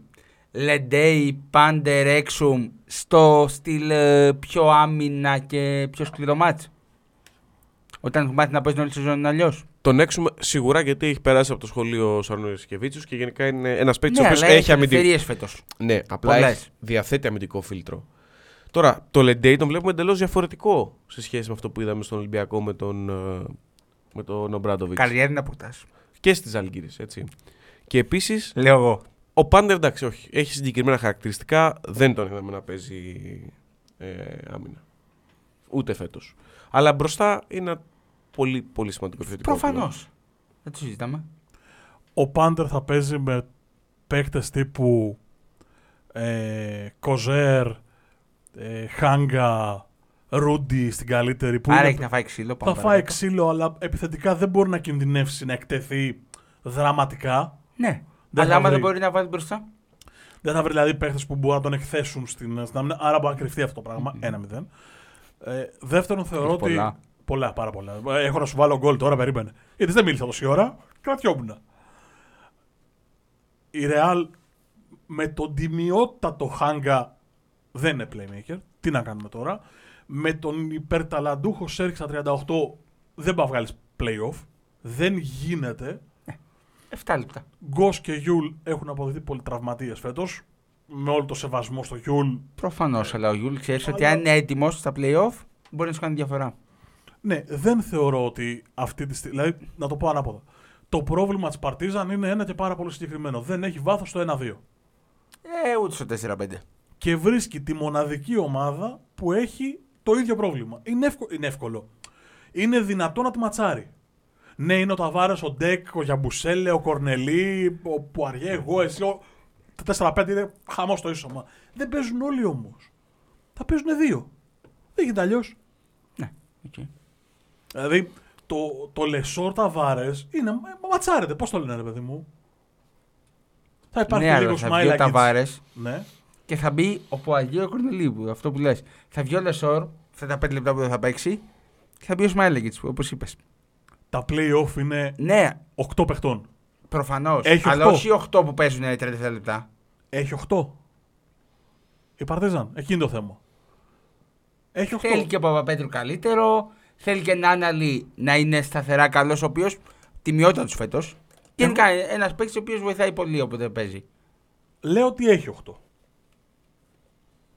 Λεντέι, Πάντερ, Έξουμ στο στυλ ε, πιο άμυνα και πιο σκληρό μάτς. Όταν έχουν μάθει να παίζουν όλη τη σεζόν αλλιώς. Τον έξουμε σίγουρα γιατί έχει περάσει από το σχολείο Σαρνό Σκεβίτσιου και γενικά είναι ένας παίκτης Ναι, ο αλλά οποίο έχει έχει αμυντικό. ελευθερίες φέτος. Ναι, απλά Πολλές. έχει, διαθέτει αμυντικό φίλτρο. Τώρα, το Λεντέι τον βλέπουμε εντελώς διαφορετικό σε σχέση με αυτό που είδαμε στον Ολυμπιακό με τον, ε, με τον Ομπράντοβιτς. Καριέρι να αποκτά. Και στις Ζαλγκύρε, έτσι. Και επίσης, Λέω εγώ. Ο Πάντερ εντάξει, όχι. Έχει συγκεκριμένα χαρακτηριστικά. Δεν τον είδαμε να παίζει ε, άμυνα. Ούτε φέτος. Αλλά μπροστά είναι ένα πολύ, πολύ σημαντικό επιθετικό. Προφανώς. Δεν το συζητάμε. Ο Πάντερ θα παίζει με παίκτες τύπου ε, Κοζέρ, ε, Χάγκα, Ρούντι στην καλύτερη. Που Άρα είναι- έχει να φάει ξύλο. θα πάμε φάει παρακάτω. ξύλο, αλλά επιθετικά δεν μπορεί να κινδυνεύσει να εκτεθεί δραματικά. Ναι. Δεν Αλλά θα άμα δεν βρει. μπορεί να βάλει μπροστά. Δεν θα βρει δηλαδή παίχτες που μπορούν να τον εκθέσουν στην, στην άμυνα, άρα μπορεί να κρυφτεί αυτό το πράγμα. 1-0. Ε, δεύτερον, θεωρώ Έχεις ότι. πολλά. Πολλά, πάρα πολλά. Ε, Έχω να σου βάλω γκολ τώρα, περίμενε. Γιατί δεν μίλησα τόση ώρα. Κρατιόμουν. Η Real με τον τιμιότατο Χάγκα δεν είναι playmaker. Τι να κάνουμε τώρα. Με τον υπερταλαντούχο Σέρχη στα 38 δεν πάει να βγάλεις playoff. Δεν γίνεται. 7 λεπτά. Γκος και Γιούλ έχουν αποδειχθεί πολύ τραυματίες φέτος. Με όλο το σεβασμό στο Γιούλ. Προφανώς. Αλλά ο Γιούλ ξέρεις ότι Αλλά- αν είναι έτοιμος στα playoff μπορεί να σου κάνει διαφορά. Ναι, δεν θεωρώ ότι αυτή τη στιγμή. Δηλαδή, να το πω ανάποδα. Το πρόβλημα της Παρτίζαν είναι ένα και πάρα πολύ συγκεκριμένο. Δεν έχει βάθος στο 1-2. Ε, ούτε στο 4-5. Και βρίσκει τη μοναδική ομάδα που έχει το ίδιο πρόβλημα. Είναι, εύκολο. είναι εύκολο. Είναι δυνατό να τη ματσάρει. Ναι, είναι ο Ταβάρες, ο Ντεκ, ο Γιαμπουσέλε, ο Κορνελί, ο Πουαριέ, εγώ, εσύ. Ο... Τα 4-5 είναι χαμός το ίσωμα. Δεν παίζουν όλοι όμως. Θα παίζουν δύο. Δεν γίνεται αλλιώς. Ναι, οκ. Δηλαδή, το, το Λεσόρ Ταβάρες είναι. μα- Ματσάρεται, πώς το λένε, ρε παιδί μου; Θα υπάρχει Ναι, και αλλά λίγο θα βγει ο Σμάιλαγκιτς. Ταβάρες Ναι. και θα μπει ο Πουαριέ ή ο Κορνελί. Αυτό που λες. Θα βγει ο Λεσόρ, αυτά τα 5 λεπτά που δεν θα παίξει, και θα μπει ο Σμάιλαγκιτς, όπως είπες. Τα play-off είναι Ναι, 8 παιχτών. προφανώς. Έχει Αλλά οκτώ. όχι 8 που παίζουν 30 λεπτά. Έχει 8. Η Παρτίζαν. Εκεί είναι το θέμα. Έχει 8. Θέλει και ο Παπαπέτρου καλύτερο. Θέλει και έναν άλλη να είναι σταθερά καλός, ο οποίος τιμιόταν τους φέτος. Γενικά ένας παίκτης ο οποίος βοηθάει πολύ όποτε παίζει. Λέω ότι έχει 8.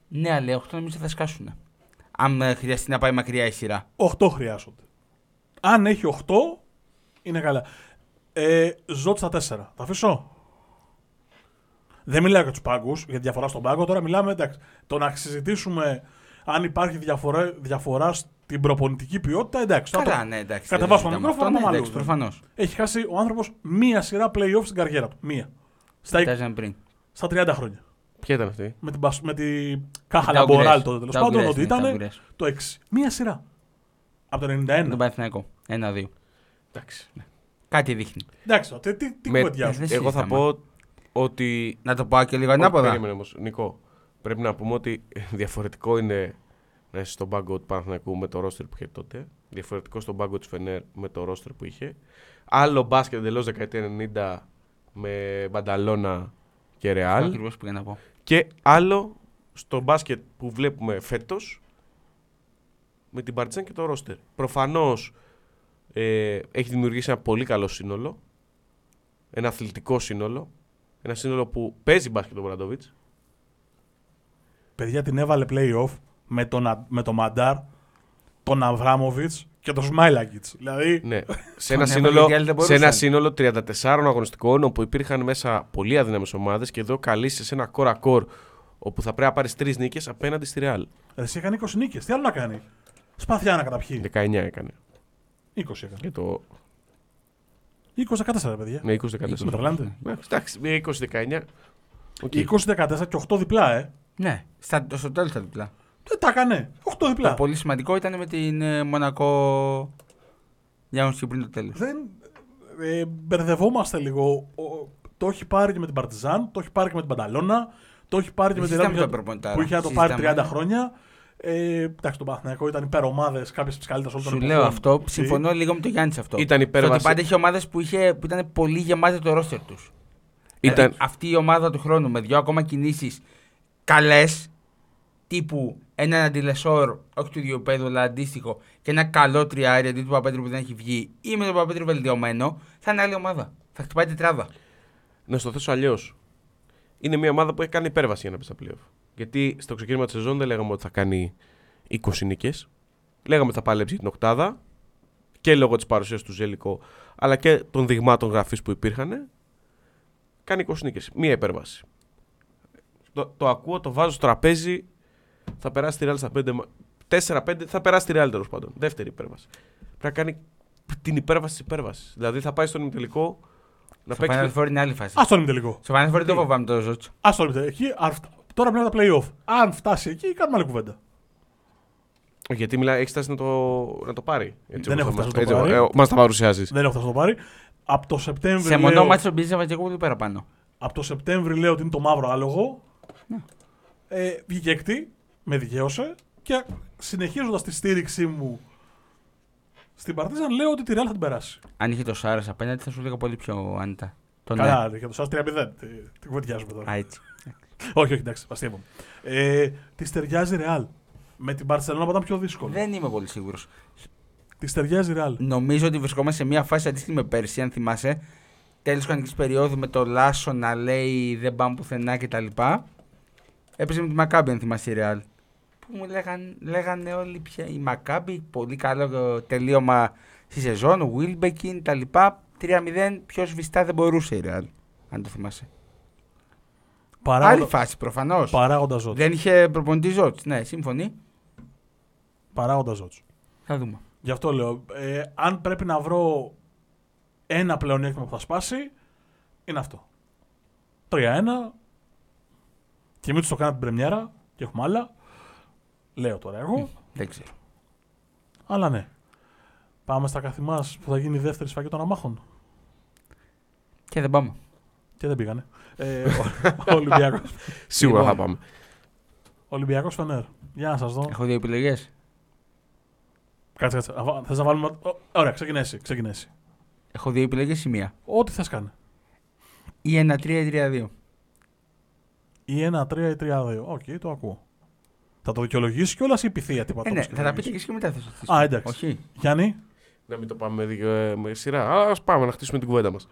Ναι, αλλά 8 νομίζω θα σκάσουν. Αν ε, χρειαστεί να πάει μακριά η σειρά. 8 χρειάζονται. Αν έχει 8, είναι καλά. Ε, Ζωτ στα 4. Τα αφήσω. Δεν μιλάω για τους πάγκους, για τη διαφορά στον πάγκο. Τώρα μιλάμε, εντάξει, το να συζητήσουμε αν υπάρχει διαφορά, διαφορά στην προπονητική ποιότητα, εντάξει. τώρα Καλά, το- ναι, εντάξει. Κατεβάσουμε δεν το συζητάμε μικρόφωνο, αυτό, πάμε ναι, αλλού. εντάξει, προφανώς. Έχει χάσει ο άνθρωπος μία σειρά playoff στην καριέρα του. Μία. Στα, Φτάσαμε πριν. στα 30 χρόνια. Ποια ήταν αυτή; Με την, Πασ- με την Κάχα Τα Λαμποράλ Ουγγρές. τότε τέλος Τα πάντων, Ουγγρές, ότι ναι, τα ήταν Ουγγρές. το 6. Μία σειρά. Από το Με 91. τον Παναθηναϊκό. Ένα-δύο. Εντάξει. Κάτι δείχνει. Εντάξει, τι, τι, τι Με- κουβεντιάζουμε. δεν Εγώ θα συζητάμε. πω ότι. Να το πάω και λίγο Όχι, ανάποδα. Περίμενε όμως, Νικό. Πρέπει να πούμε ότι διαφορετικό είναι να είσαι στον πάγκο του Παναθηναϊκού με το ρόστερ που είχε τότε. Διαφορετικό στον πάγκο του Φενέρ με το ρόστερ που είχε. Άλλο μπάσκετ εντελώς δεκαετία 90 με Μπανταλώνα και Ρεάλ. Ακριβώς που πήγα να πω. Και άλλο στο μπάσκετ που βλέπουμε φέτος με την Παρτιζάν και το ρόστερ. Προφανώς ε, έχει δημιουργήσει ένα πολύ καλό σύνολο. Ένα αθλητικό σύνολο. Ένα σύνολο που παίζει μπάσκετ ο Μπραντοβίτς. παιδιά την έβαλε playoff με τον, Α- με τον Μαντάρ, τον Αβράμοβιτς και τον Σμάιλαγκιτς. Δηλαδή. Ναι. [LAUGHS] σε, ένα Τον έβαλε σύνολο, γιατί άλλοι δεν σε ένα μπορούσαν. σύνολο 34 αγωνιστικών όπου υπήρχαν μέσα πολύ αδύναμες ομάδες και εδώ καλείσαι σε ένα κορ α κορ όπου θα πρέπει να πάρεις τρεις νίκες απέναντι στη Real. Εσύ έκανε 20 νίκες. Τι άλλο να κάνει; Σπαθιά να καταπιεί. 19 έκανε. 20 έκανε. Και το. 20-14, παιδιά. Ναι, 20-14. Με τρελάνετε. Ναι, Εντάξει, μια 20-19. Οκ. 20-14 και 8 διπλά, ε. Ναι, στα, στο τέλος τα διπλά. Δεν τα έκανε. 8 Το διπλά. πολύ σημαντικό ήταν με την ε, Μονακό. Για να πριν το τέλος. Δεν. Ε, μπερδευόμαστε λίγο. Ο- το έχει πάρει και με την Παρτιζάν, το έχει πάρει και με την Μπανταλόνα, το έχει πάρει και με την Συζητάμε Real το προπονητάρα. που είχε να το πάρει 30 Συζητάμε. χρόνια. Ε, εντάξει, τον Παναθηναϊκό ήταν υπερομάδες, κάποιες από τις καλύτερες όλων των Σου εποχών. λέω αυτό. Οκ. Συμφωνώ λίγο με τον Γιάννης σε αυτό. Ήταν Στο ότι υπέρβαση. πάντα είχε ομάδες που, είχε, που ήταν πολύ γεμάτε το ρόστερ τους. Ήταν, αυτή η ομάδα του χρόνου με δύο ακόμα κινήσεις καλές, τύπου έναν αντιλεσόρ, όχι του ίδιου επίπεδου, αλλά αντίστοιχο, και ένα καλό τριάρι αντί του Παπέτρου που δεν έχει βγει, ή με τον Παπέτρου βελτιωμένο, θα είναι άλλη ομάδα. Θα χτυπάει τετράδα. να στο θέσω αλλιώς. Είναι μια ομάδα που έχει κάνει υπέρβαση για να πει στα playoff. Γιατί στο ξεκίνημα της σεζόν δεν λέγαμε ότι θα κάνει 20 νίκες. Λέγαμε ότι θα παλέψει την οκτάδα και λόγω της παρουσίας του Ζέλικο αλλά και των δειγμάτων γραφής που υπήρχαν. Κάνει 20 νίκες. Μία υπέρβαση. Το, το ακούω, το βάζω στο τραπέζι. Θα περάσει τη Real στα 5. 4-5 θα περάσει τη Real τέλος πάντων. Δεύτερη υπέρβαση. Πρέπει να κάνει την υπέρβαση της υπέρβασης. Δηλαδή θα πάει στον ημιτελικό να Στο παίξει. Final Four είναι άλλη φάση. Α τον τελικό. Στο Final Four δεν το φοβάμαι το Ζότσο. Α τον Εκεί, αν φτα- τώρα μιλάμε τα playoff. Αν φτάσει εκεί, κάνουμε άλλη κουβέντα. Γιατί μιλάει, έχεις φτάσει να το, να το πάρει. Έτσι, Δεν όπως έχω θα φτάσει να το μας- πάρει. ε, μας τα παρουσιάζεις. Δεν έχω φτάσει να το πάρει. Από το Σεπτέμβρη. Σε μονό λέω, μάτσο τον πίζα και εγώ πολύ παραπάνω. από το Σεπτέμβρη λέω ότι είναι το μαύρο άλογο. Ναι. Ε, βγήκε έκτη, με δικαίωσε. Και συνεχίζοντας τη στήριξή μου στην Παρτίζαν, λέω ότι τη Real θα την περάσει. Αν είχε το Σάρας απέναντι, θα σου έλεγα πολύ πιο άνετα. Το ναι. Καλά, για το σας 3-0. Τι, τι κουβεντιάζουμε τώρα. Α, έτσι. Όχι, όχι, εντάξει, αστείευομαι. Ε, της ταιριάζει Real. Με την Barcelona που ήταν πιο δύσκολο. Δεν είμαι πολύ σίγουρος. Της ταιριάζει Real. Νομίζω ότι βρισκόμαστε σε μια φάση αντίστοιχη με πέρσι, αν θυμάσαι. Τέλος κανονική περίοδου με το Λάσο να λέει δεν πάμε πουθενά κτλ. Έπαιζε με τη Μακάμπη, αν θυμάσαι η Real. Που μου λέγαν, λέγανε όλοι πια η Μακάμπη, πολύ καλό ε, τελείωμα στη σεζόν, ο Βίλμπεκιν κτλ. 3-0, πιο σβηστά δεν μπορούσε η Real, αν το θυμάσαι. Άλλη Παράγοντα, φάση προφανώς. παράγοντα ζώτ. Δεν είχε προπονητή Ζώτς. Ναι, σύμφωνοι. Παράγοντα ζώτ. Θα δούμε. Γι' αυτό λέω, ε, αν πρέπει να βρω ένα πλεονέκτημα που θα σπάσει, είναι αυτό. 3-1. Και μην τους το κάνω την πρεμιέρα και έχουμε άλλα. Λέω τώρα εγώ. Δεν ξέρω. Αλλά ναι. Πάμε στα καθημάς που θα γίνει η δεύτερη σφαγή των αμάχων. Και δεν πάμε. Και δεν πήγανε. Ε, ο Ολυμπιακός. [LAUGHS] Σίγουρα Λοιπόν. θα πάμε. Ολυμπιακός Φενέρ. Για να σας δω. Έχω δύο επιλογές. Κάτσε, κάτσε. Α, βα- Θες να βάλουμε... Ω, Ωραία, ξεκινήσει. ξεκινήσει. Έχω δύο επιλογές ή μία. Ό,τι θες κάνει. Ή 1-3 ή 3-2. Ή 1-3 ή 3-2. Οκ, το ακούω. Θα το δικαιολογήσεις κιόλας ή Πυθία τίποτα. Ε, ναι, όπως θα τα πείτε δικαιολογήσεις. και εσύ και μετά θα σας Α, εντάξει. Όχι. Γιάννη, Να μην το πάμε με, δι- ε, με σειρά. Α πάμε να χτίσουμε την κουβέντα μας.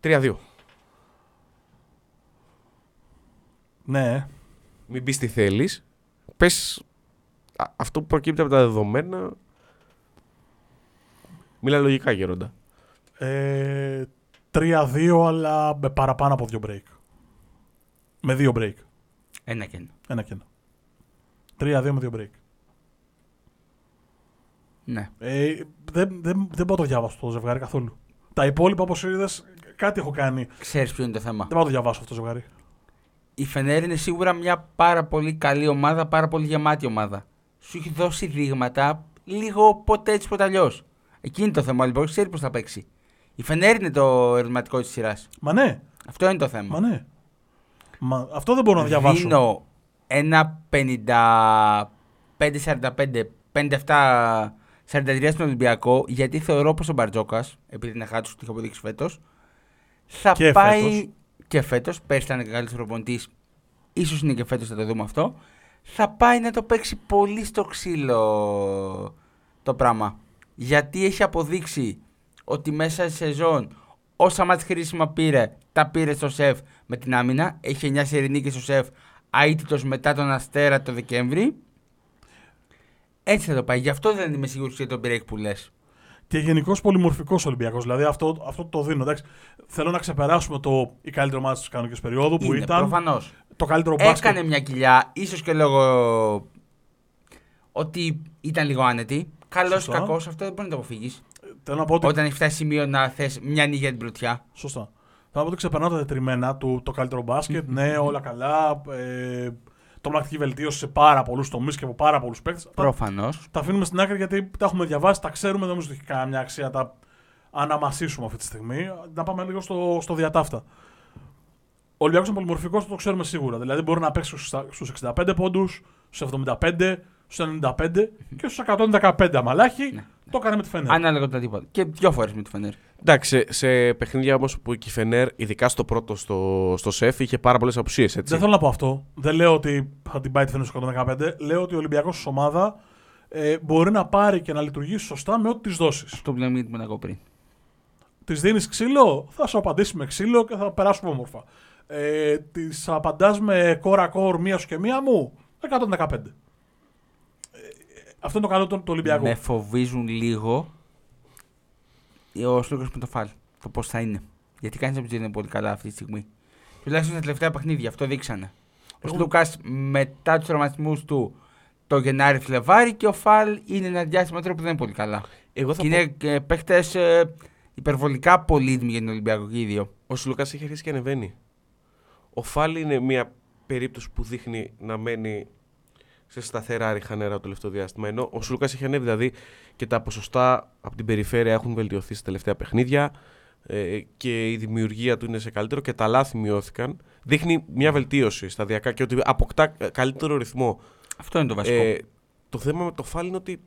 3-2. Ναι. Μην πεις τι θέλεις. Πες αυτό που προκύπτει από τα δεδομένα. Μίλα λογικά, Γέροντα. Ε, 3-2, αλλά με παραπάνω από δύο break. Με δύο break. Ένα και ένα. Ένα και ένα. 3-2 με δύο break. Ναι. Ε, δεν, δεν, δεν πάω το διάβασω το ζευγάρι καθόλου. Τα υπόλοιπα, όπως είδες, κάτι έχω κάνει. Ξέρεις ποιο είναι το θέμα. Δεν πάω το διαβάσω αυτό το ζευγάρι. Η Φενέρ είναι σίγουρα μια πάρα πολύ καλή ομάδα, πάρα πολύ γεμάτη ομάδα. Σου έχει δώσει δείγματα λίγο ποτέ έτσι ποτέ αλλιώς. Εκεί είναι το θέμα. Ο Ολυμπιακός ξέρει πώς θα παίξει. Η Φενέρ είναι το ερωτηματικό της σειράς. Μα ναι, Αυτό είναι το θέμα. μα ναι. Μα, αυτό δεν μπορώ να διαβάσω. Δίνω ένα 55-45, 57-43 στον Ολυμπιακό, γιατί θεωρώ πως ο Μπαρτζόκας, επειδή είναι χάτος του είχε αποδείξει φέτος, θα Και πάει. φέτος. Και φέτος, πέρσι ήταν καλύτερος προπονητής, ίσως είναι και φέτος, θα το δούμε αυτό. Θα πάει να το παίξει πολύ στο ξύλο το πράγμα. Γιατί έχει αποδείξει ότι μέσα στη σεζόν όσα μάτς χρήσιμα πήρε, τα πήρε στο σεφ με την άμυνα. Έχει 9 σερινίκες στο σεφ, αίτητος μετά τον Αστέρα το Δεκέμβρη. Έτσι θα το πάει. Γι' αυτό δεν είμαι σίγουρος για τον break που λες. Και γενικώς πολυμορφικός Ολυμπιακός. Δηλαδή αυτό, αυτό το δίνω. Εντάξει. Θέλω να ξεπεράσουμε το η καλύτερη ομάδα τη κανονική περίοδου που Είναι, ήταν προφανώς. το καλύτερο μπάσκετ. Έκανε μια κοιλιά, ίσως και λόγω ότι ήταν λίγο άνετη. Καλός ή Σωστά. κακός, αυτό δεν μπορεί να το αποφύγεις. Θέλω να πω ότι. Όταν έχει φτάσει σημείο να θες μια νύχια την πρωτιά. Σωστά. Θέλω να πω ότι ξεπερνάω τα τετριμένα του το καλύτερο μπάσκετ. ναι, όλα καλά. Ε, τρομακτική βελτίωση σε πάρα πολλούς τομείς και από πάρα πολλούς παίκτες. Τα, Προφανώς. τα αφήνουμε στην άκρη γιατί τα έχουμε διαβάσει, τα ξέρουμε, δεν νομίζω ότι έχει καμιά αξία να τα αναμασίσουμε αυτή τη στιγμή. Να πάμε λίγο στο, στο διατάφτα. Ο Ολυμπιακός είναι πολυμορφικός, το ξέρουμε σίγουρα. Δηλαδή μπορεί να παίξει στους 65 πόντους, στους 75, στους 95 και στους 115 αμαλάχη. Ναι. Το έκανε με τη Φενέρ. Ανάλογα το τίποτα. Και δυο φορές με τη Φενέρ. Εντάξει, σε, σε παιχνίδια όμως που η Φενέρ, ειδικά στο πρώτο στο, στο σεφ, είχε πάρα πολλές απουσίες. Δεν θέλω να πω αυτό. Δεν λέω ότι θα την πάει τη Φενέρ στου 115. Λέω ότι ο Ολυμπιακός ως ομάδα ε, μπορεί να πάρει και να λειτουργήσει σωστά με ό,τι της δώσεις. Αυτό που λέμε για την Μονακό πριν. Της δίνεις ξύλο, θα σου απαντήσει με ξύλο και θα περάσουμε όμορφα. Ε, Της απαντάς με κόρα κόρ μίας σου και μία μου, 115. Ε, αυτό είναι το καλό του του Ολυμπιακού. Με φοβίζουν λίγο ο Σλούκα με το φάλ. Το πώς θα είναι. Γιατί κανείς δεν είναι πολύ καλά αυτή τη στιγμή. Τουλάχιστον στα τελευταία παιχνίδια, αυτό δείξανε. Ο Εγώ- Σλούκα μετά τους τραυματισμούς του το Γενάρη-Φλεβάρι και ο Φαλ είναι ένα διάστημα τώρα που δεν είναι πολύ καλά. Εγώ θα Και πω, είναι παίχτε υπερβολικά πολύτιμοι για τον Ολυμπιακό και οι δύο. ο Σλούκα έχει αρχίσει και ανεβαίνει. Ο Φάλι είναι μια περίπτωση που δείχνει να μένει σε σταθερά ριχα νερά το τελευταίο διάστημα. Ενώ ο Σλούκας έχει ανέβει, δηλαδή και τα ποσοστά από την περιφέρεια έχουν βελτιωθεί στα τελευταία παιχνίδια ε, και η δημιουργία του είναι σε καλύτερο και τα λάθη μειώθηκαν. Δείχνει μια βελτίωση σταδιακά και ότι αποκτά ε, καλύτερο ρυθμό. Αυτό είναι το βασικό. Ε, το θέμα με το Φάλι είναι ότι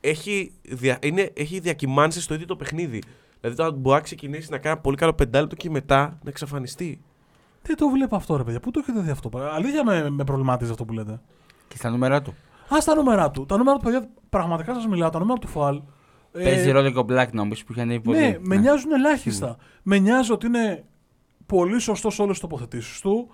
έχει, δια, είναι, έχει διακυμάνσει στο ίδιο το παιχνίδι. Δηλαδή τώρα μπορεί να ξεκινήσει να κάνει ένα πολύ καλό πεντάλεπτο και μετά να εξαφανιστεί. Τι το βλέπω αυτό, ρε παιδιά. Πού το έχετε δει αυτό. Αλήθεια με, με προβληματίζει αυτό που λέτε. Και στα νούμερα του. Α τα νούμερα του. Τα νούμερα του, παιδιά, πραγματικά σας μιλάω. Τα νούμερα του Φαλ. ε, Παίζει ρόλο και ο Black νομίζω που είχε ανέβει πολύ. Ναι, με νοιάζουν ελάχιστα. Με νοιάζει ότι είναι πολύ σωστός σε όλες τις τοποθετήσεις του.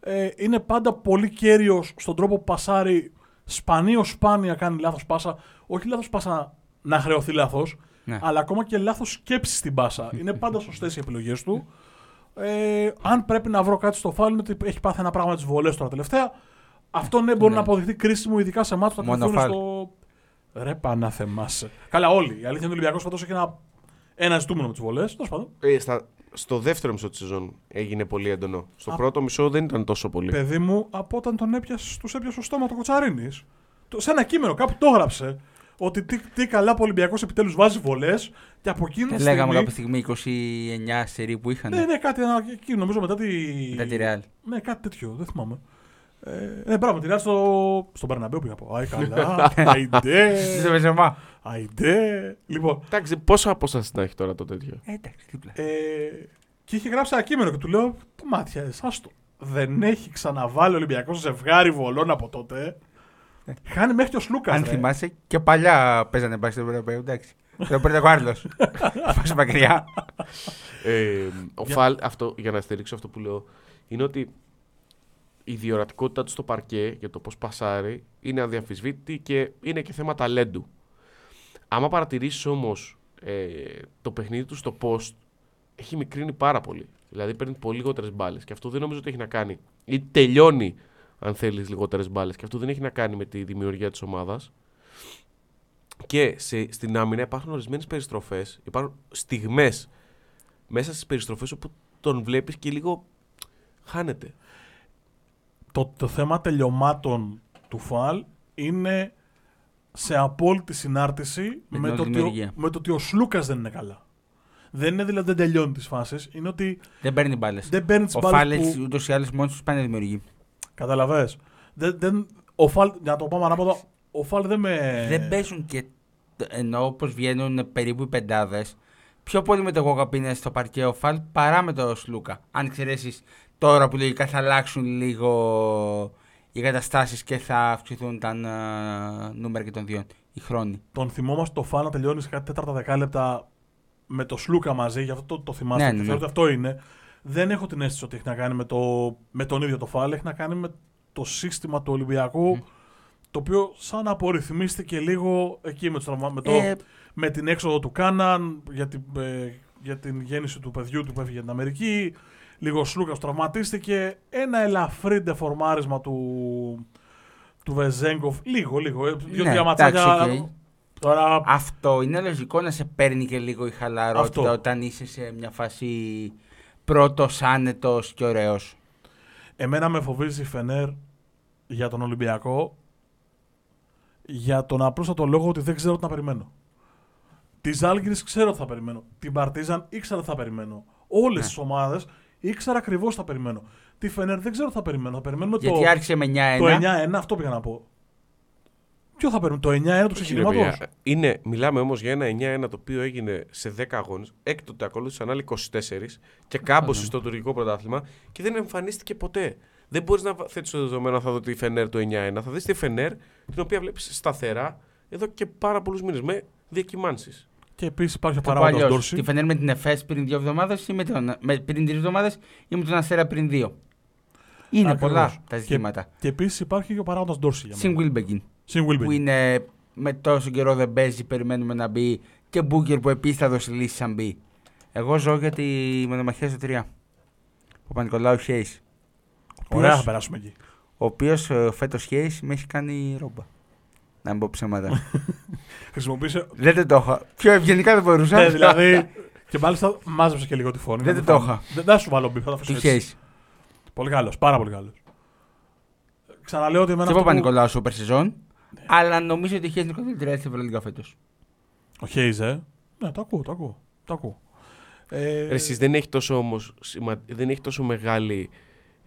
Ε, είναι πάντα πολύ κέριος στον τρόπο που πασάρει. Σπανίως σπάνια κάνει λάθος πάσα. Όχι λάθος πάσα να χρεωθεί λάθος, Ναι. αλλά ακόμα και λάθος σκέψης στην πάσα. είναι πάντα σωστές οι επιλογές του. Ε, αν πρέπει να βρω κάτι στο φάουλ, είναι ότι έχει πάθει ένα πράγμα τις βολές τώρα τελευταία. Αυτό ναι, μπορεί Ναι. να αποδειχθεί κρίσιμο, ειδικά σε μάτια που θα Μόνο κρυφθούν φάουλ. στο. Ρε πανάθεμάσαι. Καλά, όλοι. Η αλήθεια είναι ότι ο Ολυμπιακός φέτος έχει ένα, ένα ζητούμενο με τις βολές. Τέλος πάντων. Ε, στα, στο δεύτερο μισό της σεζόν έγινε πολύ έντονο. Στο Α. πρώτο μισό δεν ήταν τόσο πολύ. Παιδί μου, από όταν τον έπιασες, τους έπιασες στο στόμα το κοτσαρίνης. Σε ένα κείμενο, κάπου το έγραψε. Ότι τι, τι καλά που ο Ολυμπιακός επιτέλους βάζει βολές και από εκείνη Και τη λέγαμε στιγμή. κάποια στιγμή 29 σερί που είχαν. Ναι, ναι, κάτι ένα, εκεί νομίζω μετά τη. Μετά τη Real. Ναι, κάτι τέτοιο, δεν θυμάμαι. Ε, ναι, μπράβο, τη Real στο, στον Περναμπέου πήγα από. Άι, καλά. [LAUGHS] Αϊντέ. Στο Βεζεμά. Αϊντέ. Λοιπόν, Εντάξει, πόσα απόσταση να έχει τώρα το τέτοιο; Ε, εντάξει, δίπλα. ε, και είχε γράψει ένα κείμενο και του λέω: Τι μάτια, εσάς το. Δεν έχει ξαναβάλει ο Ολυμπιακός ζευγάρι βολών από τότε. Χάνει μέχρι και ο Σλούκας. Αν θυμάσαι, και παλιά παίζανε μπάσκετ στο Ευρωπαϊκό, εντάξει. Το παίρνει ο [LAUGHS] Άρλο. Πόσο μακριά. Ε, ο Για- Φαλ, αυτό, για να στηρίξω αυτό που λέω, είναι ότι η διορατικότητά του στο παρκέ για το πώς πασάρει είναι αδιαμφισβήτητη και είναι και θέμα ταλέντου. Άμα παρατηρήσεις όμως ε, το παιχνίδι του στο post, έχει μικρύνει πάρα πολύ. Δηλαδή παίρνει πολύ λιγότερες μπάλες. Και αυτό δεν νομίζω ότι έχει να κάνει. ή τελειώνει, αν θέλεις, λιγότερες μπάλες. Και αυτό δεν έχει να κάνει με τη δημιουργία της ομάδας. Και σε, στην άμυνα υπάρχουν ορισμένες περιστροφές, υπάρχουν στιγμές μέσα στις περιστροφές όπου τον βλέπεις και λίγο χάνεται. Το, το θέμα τελειωμάτων του Φαλ είναι σε απόλυτη συνάρτηση Με με, την το, όλη ότι ο, δημιουργία. με το ότι ο Σλούκας δεν είναι καλά. Δεν είναι δηλαδή δεν τελειώνει τις φάσεις. Είναι ότι Δεν παίρνει μπάλες. δεν παίρνει τις Ο μπάλες Φάλε που. ούτως ή άλλως μόνος τους πάνε δημιουργεί. Καταλαβέ. Δεν, δεν, ο Φαλ, για να το πάμε ανάποδα, ο Φαλ δεν με. Δεν παίζουν και. ενώ όπως βγαίνουν περίπου οι πεντάδες, πιο πολύ με το Γόγαπ είναι στο παρκέ ο Φαλ παρά με το Σλούκα. Αν εξαιρέσει τώρα που λογικά θα αλλάξουν λίγο οι καταστάσεις και θα αυξηθούν τα ε, νούμερα και των δύο. Οι χρόνοι. Τον θυμόμαστε το Φαλ να τελειώνεις σε κάτι τέταρτα δεκάλεπτα με το Σλούκα μαζί, γι' αυτό το, το θυμάστε. Ναι, και ναι, ναι. θεωρώ ότι αυτό είναι. δεν έχω την αίσθηση ότι έχει να κάνει με, το, με τον ίδιο το φάλ, έχει να κάνει με το σύστημα του Ολυμπιακού, το οποίο σαν απορριθμίστηκε λίγο εκεί με, τους τραυμα- με, το, Ε, με την έξοδο του Κάναν για την, ε, για την γέννηση του παιδιού του που έφυγε για την Αμερική. Λίγο ο Σλούκας τραυματίστηκε. Ένα ελαφρύ ντεφορμάρισμα του, του Βεζένκοφ. Λίγο, λίγο. ε, Δύο-τρία Ναι, ματσάκια. εντάξει, οκ. Τώρα Αυτό είναι λογικό να σε παίρνει και λίγο η χαλαρότητα Αυτό. όταν είσαι σε μια φάση πρώτος άνετος και ωραίος. Εμένα με φοβίζει η Φενέρ για τον Ολυμπιακό για τον απλούστατο λόγο ότι δεν ξέρω τι να περιμένω. Τη Ζαλγκίρις ξέρω τι θα περιμένω. Την Παρτίζαν ήξερα τι θα περιμένω. Όλες Ναι. τις ομάδες ήξερα ακριβώς τι θα περιμένω. Τη Φενέρ δεν ξέρω τι θα περιμένω. Θα περιμένουμε Γιατί το, άρχισε με 9-1. το 9-1, αυτό πήγα να πω. Ποιο θα περιμένουμε, το 9-1 του Όχι, ρε ξεκινήματο. παιδιά. Είναι, μιλάμε όμως για ένα 9-1 το οποίο έγινε σε 10 αγώνες. Έκτοτε ακολούθησαν άλλοι 24 και κάμπωσε ναι. στο τουρκικό πρωτάθλημα και δεν εμφανίστηκε ποτέ. Δεν μπορείς να θέτεις το δεδομένο θα δω τη Φενέρ το 9-1. Θα δεις τη Φενέρ την οποία βλέπεις σταθερά εδώ και πάρα πολλούς μήνες με διακυμάνσεις. Και επίσης υπάρχει ο Το πω παράγοντας αλλιώς. Ντόρση. Τη Φενέρ με την ΕΦΕΣ πριν δύο εβδομάδες ή με τον, με, πριν τρεις εβδομάδες ή με τον Αστέρα πριν δύο. Είναι Ακριβώς. πολλά τα Και- ζητήματα. Και επίσης υπάρχει και ο παράγοντας Ντόρση για Συν μένα. Wilbekin Συν Wilbekin. που είναι με τόσο καιρό δεν παίζει, περιμένουμε να μπει. Και Μπούκερ που επίσης θα δώσει λύσει αν μπει. Εγώ ζω για τη μονομαχία στο 3. Ο Πανικολάου Χέι. Ωραία, θα περάσουμε εκεί. Ο οποίος φέτος Χέις με έχει κάνει ρόμπα. Να μην πω ψέματα. [LAUGHS] Χρησιμοποίησε. δεν το το είχα. Πιο ευγενικά δεν μπορούσα. ναι, δηλαδή. Και μάλιστα μάζεψε και λίγο τη φωνή. Δεν να το μην είχα. φάμε. Δεν θα σου βάλω beef, θα το αφήσω Του έτσι. Χέιζ. Πολύ καλός, πάρα πολύ καλός. Ξαναλέω ότι εμένα Και από αυτό που- Παπανικολάου σούπερ σεζόν. Αλλά νομίζω ότι ο Χέιζ είναι καλύτερα έτσι Ευρωλίγκα φέτος. Ο Χέιζ, ε. Ναι, το ακούω, το ακούω. Το ακούω. Ε, Ρε, εσείς δεν έχει τόσο όμως, σημα... δεν έχει τόσο μεγάλη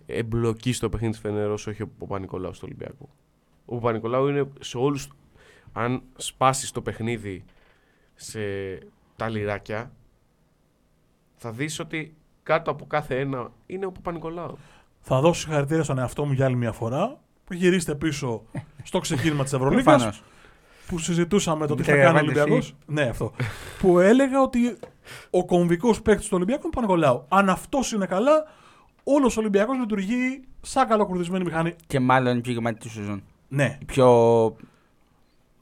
εμπλοκή στο παιχνίδι της Φενέρ όσο έχει ο Παπα-Νικολάου στο Ολυμπιακό. Ο Παπα-Νικολάου είναι σε όλους, αν σπάσεις το παιχνίδι σε τα λιράκια, θα δεις ότι κάτω από κάθε ένα είναι ο Παπα-Νικολάου. Θα δώσω συγχαρητήρια στον εαυτό μου για άλλη μια φορά. Που γυρίστε πίσω στο ξεκίνημα της Ευρωλίγας. Προφανώς. που συζητούσαμε το τι Μην θα τα κάνει ο γαμάτε Ολυμπιακός. Ναι, αυτό. που έλεγα ότι ο κομβικός παίκτης του Ολυμπιακού είναι ο Παναγολάου. Αν αυτός είναι καλά, όλος ο Ολυμπιακός λειτουργεί σαν καλοκουρδισμένη μηχανή. Και μάλλον η πιο γεμάτη του σεζόν. Ναι, Η πιο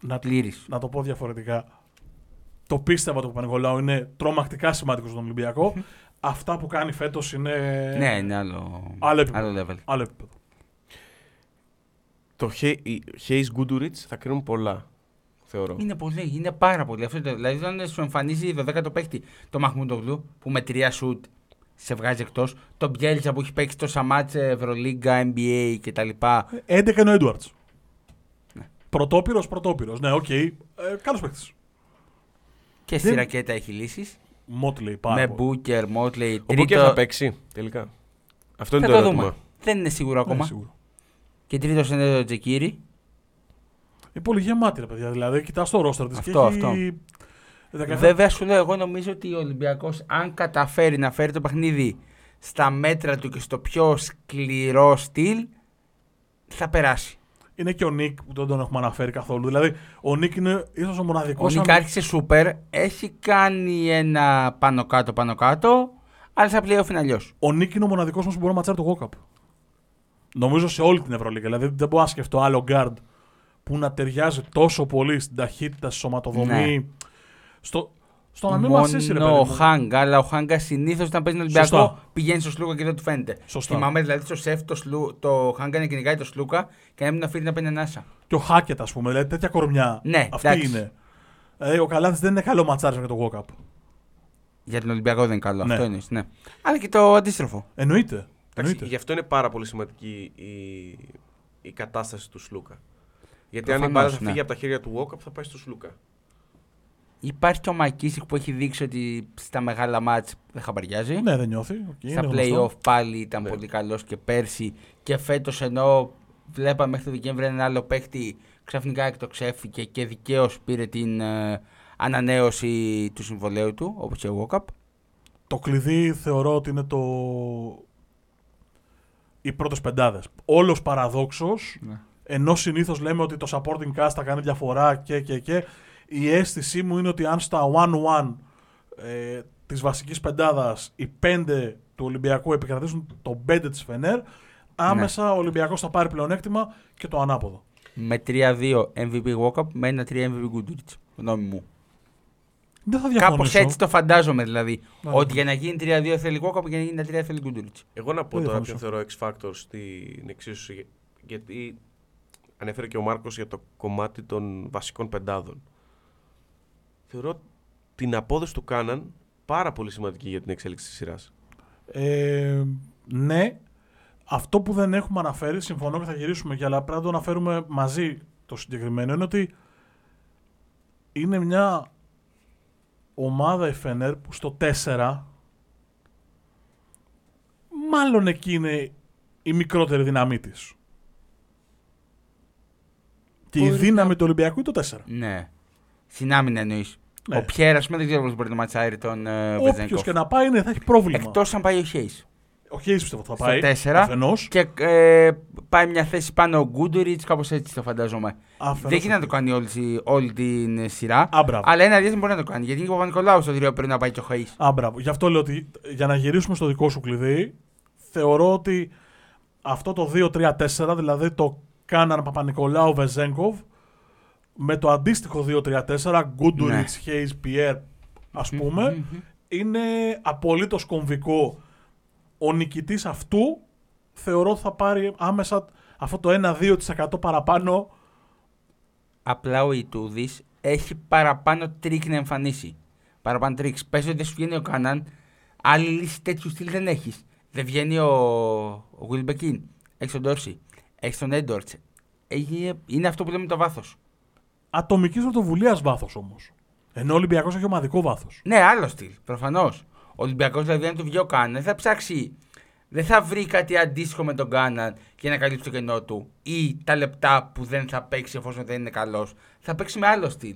να, πλήρης. να το πω διαφορετικά. Το πίστευα του Παναγολάου είναι τρομακτικά σημαντικός στον Ολυμπιακό. [LAUGHS] Αυτά που κάνει φέτος είναι. Ναι, είναι άλλο, Άλλο επίπεδο. άλλο level. Άλλο επίπεδο. Το Hayes Goodrich θα κρίνουν πολλά, θεωρώ. Είναι πολύ, είναι πάρα πολύ. Αυτό, το- δηλαδή, όταν σου εμφανίζει το 10ο παίκτη το Μαχμούντογλου που με τρία σουτ σε βγάζει εκτός, τον Μπιέλιτσα που έχει παίξει τόσα ματς Ευρωλίγκα, NBA κτλ. 11 είναι ο Έντουαρντς. Ναι. Πρωτόπυρος, πρωτόπυρος. Ναι, οκ. Ε, Καλός παίκτης. Και στη Δεν- ρακέτα έχει λύσεις. Μότλεϊ, πάρα Με πολύ. Μπούκερ, Μότλεϊ. Ο Μπούκερ θα παίξει τελικά. Αυτό είναι Θα το, το ερώτημα. δούμε. Δεν είναι σίγουρο Ναι, ακόμα. σίγουρο. Και τρίτος είναι το Τζεκίρι. Είναι πολύ γεμάτη, ρε παιδιά. Δηλαδή, κοιτάς το ρόστερ της και Αυτό, έχει. αυτό. 17 Βέβαια σου λέω, εγώ νομίζω ότι ο Ολυμπιακός, αν καταφέρει να φέρει το παιχνίδι στα μέτρα του και στο πιο σκληρό στυλ, θα περάσει. Είναι και ο Νικ που δεν τον έχουμε αναφέρει καθόλου. Δηλαδή, ο Νικ είναι ίσως ο μοναδικός. Ο Νίκ άρχισε σούπερ, έχει κάνει ένα πάνω κάτω πάνω κάτω, αλλά στα playoff είναι αλλιώς. Ο Νικ είναι ο μοναδικός μα που μπορεί να ματσάρει το Walkup. Νομίζω σε όλη την Ευρωλίγα. Δηλαδή, δεν μπορώ να σκεφτώ άλλο guard που να ταιριάζει τόσο πολύ στην ταχύτητα, στη σωματοδομή. Ναι. Στο, στο να μην μας ρε παιδί. Μόνο ο μου. Χάγκα, αλλά ο Χάγκα συνήθως όταν παίζει τον Ολυμπιακό Σωστά. πηγαίνει στο Σλούκα και δεν του φαίνεται. Σωστά. Θυμάμαι δηλαδή στο σεφ το, Σλου, το Χάγκα να κυνηγάει το Σλούκα και να μην αφήνει να παίρνει ανάσα. Και ο Χάκετ, ας πούμε. Δηλαδή, τέτοια κορμιά. Ναι, Αυτή εντάξει. είναι. Δηλαδή, ο Καλάθι δεν είναι καλό ματσάρισμα για το Walkup. Για τον Ολυμπιακό δεν είναι καλό. Ναι. Αυτό είναι. Ναι. Αλλά και το αντίστροφο. Εννοείται. Εντάξει, Εννοείται. γι' αυτό είναι πάρα πολύ σημαντική η, η κατάσταση του Σλούκα. Γιατί αν η Προφανώς, μπάλα θα ναι. φύγει από τα χέρια του Walkup θα πάει στο Σλούκα. Υπάρχει και ο Μακίσικ που έχει δείξει ότι στα μεγάλα ματς δεν χαμπαριάζει. Ναι, δεν νιώθει. Οκ, στα είναι play-off γνωστό. πάλι ήταν Ναι. πολύ καλός και πέρσι και φέτος ενώ βλέπαμε μέχρι το Δεκέμβρη έναν άλλο παίκτη ξαφνικά εκτοξεύθηκε και δικαίως πήρε την ε, ανανέωση του συμβολαίου του όπως και ο Walkup. Το κλειδί θεωρώ ότι είναι το. Οι πρώτες πεντάδες. Όλος παραδόξως, Ναι. ενώ συνήθως λέμε ότι το supporting cast θα κάνει διαφορά και και και. Η αίσθησή μου είναι ότι αν στα 1-1 ε, της βασικής πεντάδας οι πέντε του Ολυμπιακού επικρατήσουν το 5 της Φενέρ, άμεσα ο Ολυμπιακός θα πάρει πλεονέκτημα και το ανάποδο. Με 3-2 MVP walk-up με ένα 3 MVP Goodrich. Γνώμη μου. Δεν θα Κάπως διαφωνήσω. έτσι το φαντάζομαι δηλαδή. Ναι. Ότι για να γίνει 3-2 θέλει walk-up και για να γίνει ένα 3 θέλει Goodrich. Εγώ να πω Δεν τώρα διαφωνήσω. ποιο θεωρώ X Factor στην εξίσωση. Γιατί ανέφερε και ο Μάρκος για το κομμάτι των βασικών πεντάδων. Θεωρώ την απόδοση του Κάναν πάρα πολύ σημαντική για την εξέλιξη της σειράς. Ε, ναι, αυτό που δεν έχουμε αναφέρει, συμφωνώ και θα γυρίσουμε και αλλά πρέπει να το αναφέρουμε μαζί το συγκεκριμένο, είναι ότι είναι μια ομάδα η Φενέρ που στο 4 μάλλον εκεί είναι η μικρότερη δύναμή της. Και η Μπορεί να- δύναμη του Ολυμπιακού είναι το 4. Ναι. Στην άμυνα εννοείς. Ναι. Ο Πιέρας δεν ξέρω πώς μπορεί να ματσάρει τον ε, Όποιος Βεζέγκοφ. και να πάει είναι, θα έχει πρόβλημα. Εκτός αν πάει ο Χέις. Ο Χέις πιστεύω θα Στο πάει. 4. Αφενός. Και ε, πάει μια θέση πάνω ο Γκούντουριτ, κάπως έτσι το φαντάζομαι. Αφενός. Δεν γίνεται να το κάνει όλη, όλη την σειρά. Α, μπράβο. Αλλά ένα διάστημα μπορεί να το κάνει. Γιατί και ο Παπα-Νικολάου στο τρίο πρέπει να πάει και ο Χαΐς. Α, μπράβο. Γι' αυτό λέω ότι για να γυρίσουμε στο δικό σου κλειδί, θεωρώ ότι αυτό το 2-3-4, δηλαδή το κάναν Παπα-Νικολάου Βεζέγκοβ, με το αντίστοιχο 2-3-4, Γκούντουριτ, Χέι, Πιέρ, ας πούμε, είναι απολύτως κομβικό. Ο νικητής αυτού θεωρώ ότι θα πάρει άμεσα αυτό το 1-2% παραπάνω. Απλά ο Ιτούδης έχει παραπάνω τρικ να εμφανίσει. Παραπάνω tricks. Πες ότι δεν σου βγαίνει ο Κάναν, άλλη λύση τέτοιου στυλ δεν έχεις. Δεν βγαίνει ο, ο Γουιλμπεκίν. Έχεις τον Ντόρσεϊ. Έχεις τον Έντουαρντς. Είναι αυτό που λέμε το βάθος. Ατομικής πρωτοβουλίας βάθος όμως. Ενώ ο Ολυμπιακός έχει ομαδικό βάθος. Ναι, άλλο στυλ. Προφανώς. Ο Ολυμπιακός δηλαδή, αν του βγει ο Κάναν, δεν θα ψάξει. Δεν θα βρει κάτι αντίστοιχο με τον Κάναν για να καλύψει το κενό του ή τα λεπτά που δεν θα παίξει εφόσον δεν είναι καλός. Θα παίξει με άλλο στυλ.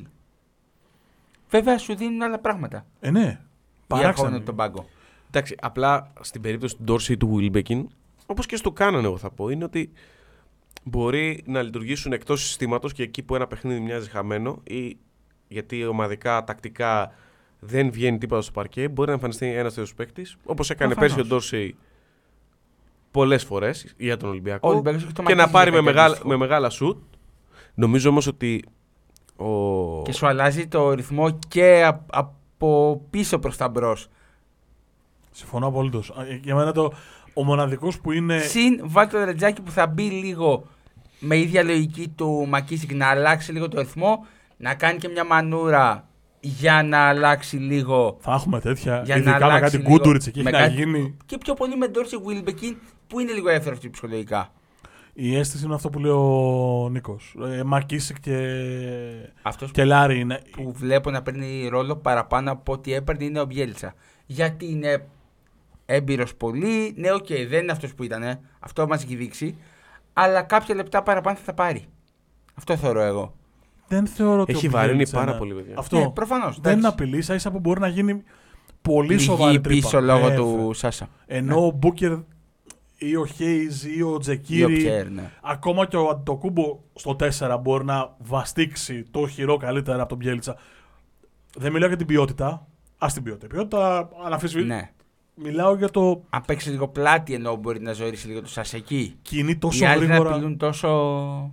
Βέβαια, σου δίνουν άλλα πράγματα. Ε, ναι. Ή Παράξενο. ερχόμενο από τον πάγκο. Εντάξει, απλά στην περίπτωση του Ντόρση ή του Wilbekin, όπως και στο Κάναν, εγώ θα πω, είναι ότι μπορεί να λειτουργήσουν εκτός συστήματος και εκεί που ένα παιχνίδι μοιάζει χαμένο ή γιατί ομαδικά, τακτικά δεν βγαίνει τίποτα στο παρκέ, μπορεί να εμφανιστεί ένας τέτοιος παίκτης, όπως έκανε Προφανώς. πέρσι ο Ντόρση πολλές φορές για τον Ολυμπιακό. Ο Ολυμπιακός έχει το και να Μακίζη πάρει με, για κάτι μεγάλα, αντίστοιχο. με μεγάλα σουτ. Νομίζω όμως ότι. Ο... Και σου αλλάζει το ρυθμό και α- από πίσω προς τα μπρος. Συμφωνώ απολύτως. Για μένα το, ο μοναδικός που είναι. Συν βάλει το ρετζάκι που θα μπει λίγο με ίδια λογική του Μακίσικ να αλλάξει λίγο το ρυθμό, να κάνει και μια μανούρα για να αλλάξει λίγο. Θα έχουμε τέτοια. Για να ειδικά με αλλάξει κάτι λίγο- γκούντουριτ εκεί με έχει να κάτι- γίνει. Και πιο πολύ με Ντόρση Βίλμπεκιν που είναι λίγο εύθραυστη ψυχολογικά. Η αίσθηση είναι αυτό που λέει ο Νίκος. Ε, Μακίσικ και. Αυτός και Λάρι είναι. που βλέπω να παίρνει ρόλο παραπάνω από ό,τι έπαιρνε είναι ο Μπιέλτσα. Γιατί είναι έμπειρος πολύ. Ναι, οκ, δεν είναι αυτός που ήταν. ε. Αυτό μας έχει δείξει. Αλλά κάποια λεπτά παραπάνω θα τα πάρει. Αυτό θεωρώ εγώ. Δεν θεωρώ ότι. Έχει ο βαρύνει Μπιέλτσα πάρα είναι- πολύ, παιδιά. Αυτό. Ναι, προφανώς. δεν είναι απειλή, ίσα ίσα που μπορεί να γίνει πολύ Πληγή σοβαρή τρύπα. πίσω λόγω Βέβαια. του Σάσα. Ενώ ο Μπούκερ ή ο Χέιζ ή ο Ή ο Τζεκίρι. Πιέρ, ναι. Ακόμα και ο Αντιτοκούμπο στο 4 μπορεί να βαστίξει το χειρό καλύτερα από τον Μπιέλτσα. Δεν μιλάω για την ποιότητα. Α την ποιότητα. Η ποιότητα αναφυσβη... ναι. Μιλάω για το Αν παίξεις λίγο πλάτη ενώ μπορεί να ζωήσεις λίγο το Σάσα εκεί. κινεί Οι τόσο άλλοι να γρήγορα, απειλούν τόσο.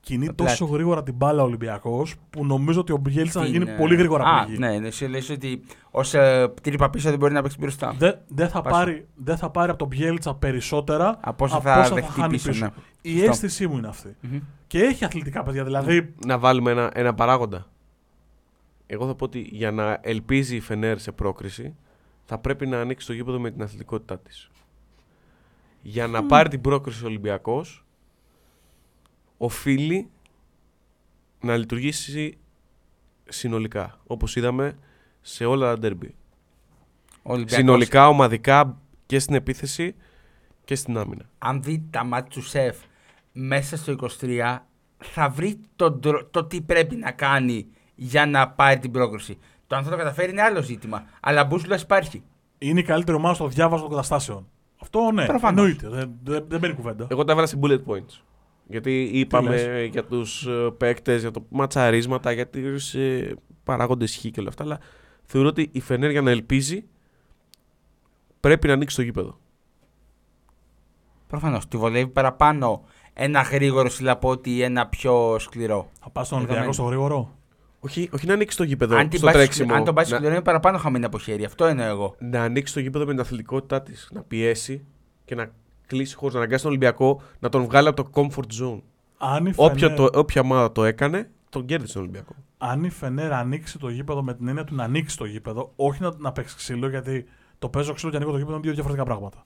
κινεί το τόσο πλάτη. γρήγορα την μπάλα ο Ολυμπιακός που νομίζω ότι ο Μπιέλτσα θα στην, γίνει ε, πολύ γρήγορα Α, πληγή. ναι, ναι. Εσύ λες ότι ως ε, τρύπα πίσω δεν μπορεί να παίξει μπροστά. Δεν δεν θα, Πάσο. πάρει, δεν θα πάρει από τον Μπιέλτσα περισσότερα Από όσα από θα όσα δεχτεί χάνει πίσω, ναι. Η Σωστό. αίσθησή μου είναι αυτή. Μμμ. Και έχει αθλητικά παιδιά. Δηλαδή, Να βάλουμε ένα, ένα παράγοντα. Εγώ θα πω ότι για να ελπίζει η Φενέρ σε πρόκριση, θα πρέπει να ανοίξει το γήπεδο με την αθλητικότητά της. Για να πάρει την πρόκριση ο Ολυμπιακός, οφείλει να λειτουργήσει συνολικά, όπως είδαμε σε όλα τα ντέρμπι. Ο Ολυμπιακός, Συνολικά, ομαδικά και στην επίθεση και στην άμυνα. Αν δει τα μάτια του σεφ μέσα στο 23, θα βρει το, ντρο- το τι πρέπει να κάνει για να πάρει την πρόκριση. Το αν θα το καταφέρει είναι άλλο ζήτημα. Αλλά μπούσουλα υπάρχει. είναι η καλύτερη ομάδα στο διάβασμα των καταστάσεων. Αυτό ναι, Προφανώς. εννοείται. Δεν, δεν, δεν μπαίνει κουβέντα. Εγώ τα έβαλα σε bullet points. Γιατί είπαμε λες; για τους παίκτες, για το ματσαρίσματα, για του παράγοντες χ και όλα αυτά. Αλλά θεωρώ ότι η Φενέρ για να ελπίζει πρέπει να ανοίξει το γήπεδο. Προφανώς. Τη βολεύει παραπάνω ένα γρήγορο σύλλα από ότι ένα πιο σκληρό. Θα πας στον Δεδομένο. Ολυμπιακό στο γρήγορο; Όχι, όχι να ανοίξει το γήπεδο Αν, την στο πας- τρέξιμο. αν τον πάει να, σκληρό είναι παραπάνω χαμένη από χέρι. Αυτό εννοώ εγώ. να ανοίξει το γήπεδο με την αθλητικότητά της. Να πιέσει και να κλείσει χωρίς να αναγκάσει τον Ολυμπιακό να τον βγάλει από το comfort zone. Αν η, Όποια, Φενέρ, το, όποια ομάδα το έκανε, τον κέρδισε τον Ολυμπιακό. αν η Φενέρ ανοίξει το γήπεδο με την έννοια του να ανοίξει το γήπεδο, όχι να, να παίξει ξύλο, γιατί το παίζω ξύλο και ανοίγω το γήπεδο είναι δύο διαφορετικά πράγματα.